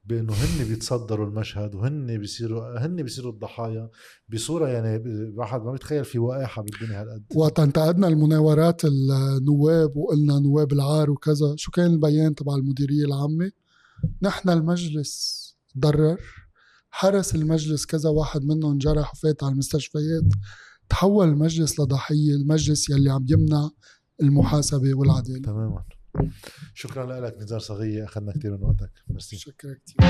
A: بأنه هن بيتصدروا المشهد وهن بيصيروا هن بيصيروا الضحايا بصورة يعني الواحد ما بيتخيل في وقاحه بالدنيا هالقد.
B: وقت انتقدنا المناورات النواب وقلنا نواب العار وكذا شو كان البيان تبع المديرية العامة؟ نحن المجلس ضرر. حرس المجلس كذا واحد منهم جرح وفات على المستشفيات. تحول المجلس لضحية المجلس يلي عم يمنع المحاسبة والعدالة.
A: تماما. شكرا لك نزار صغية أخذنا كثير من وقتك.
B: مرسي شكرا كثير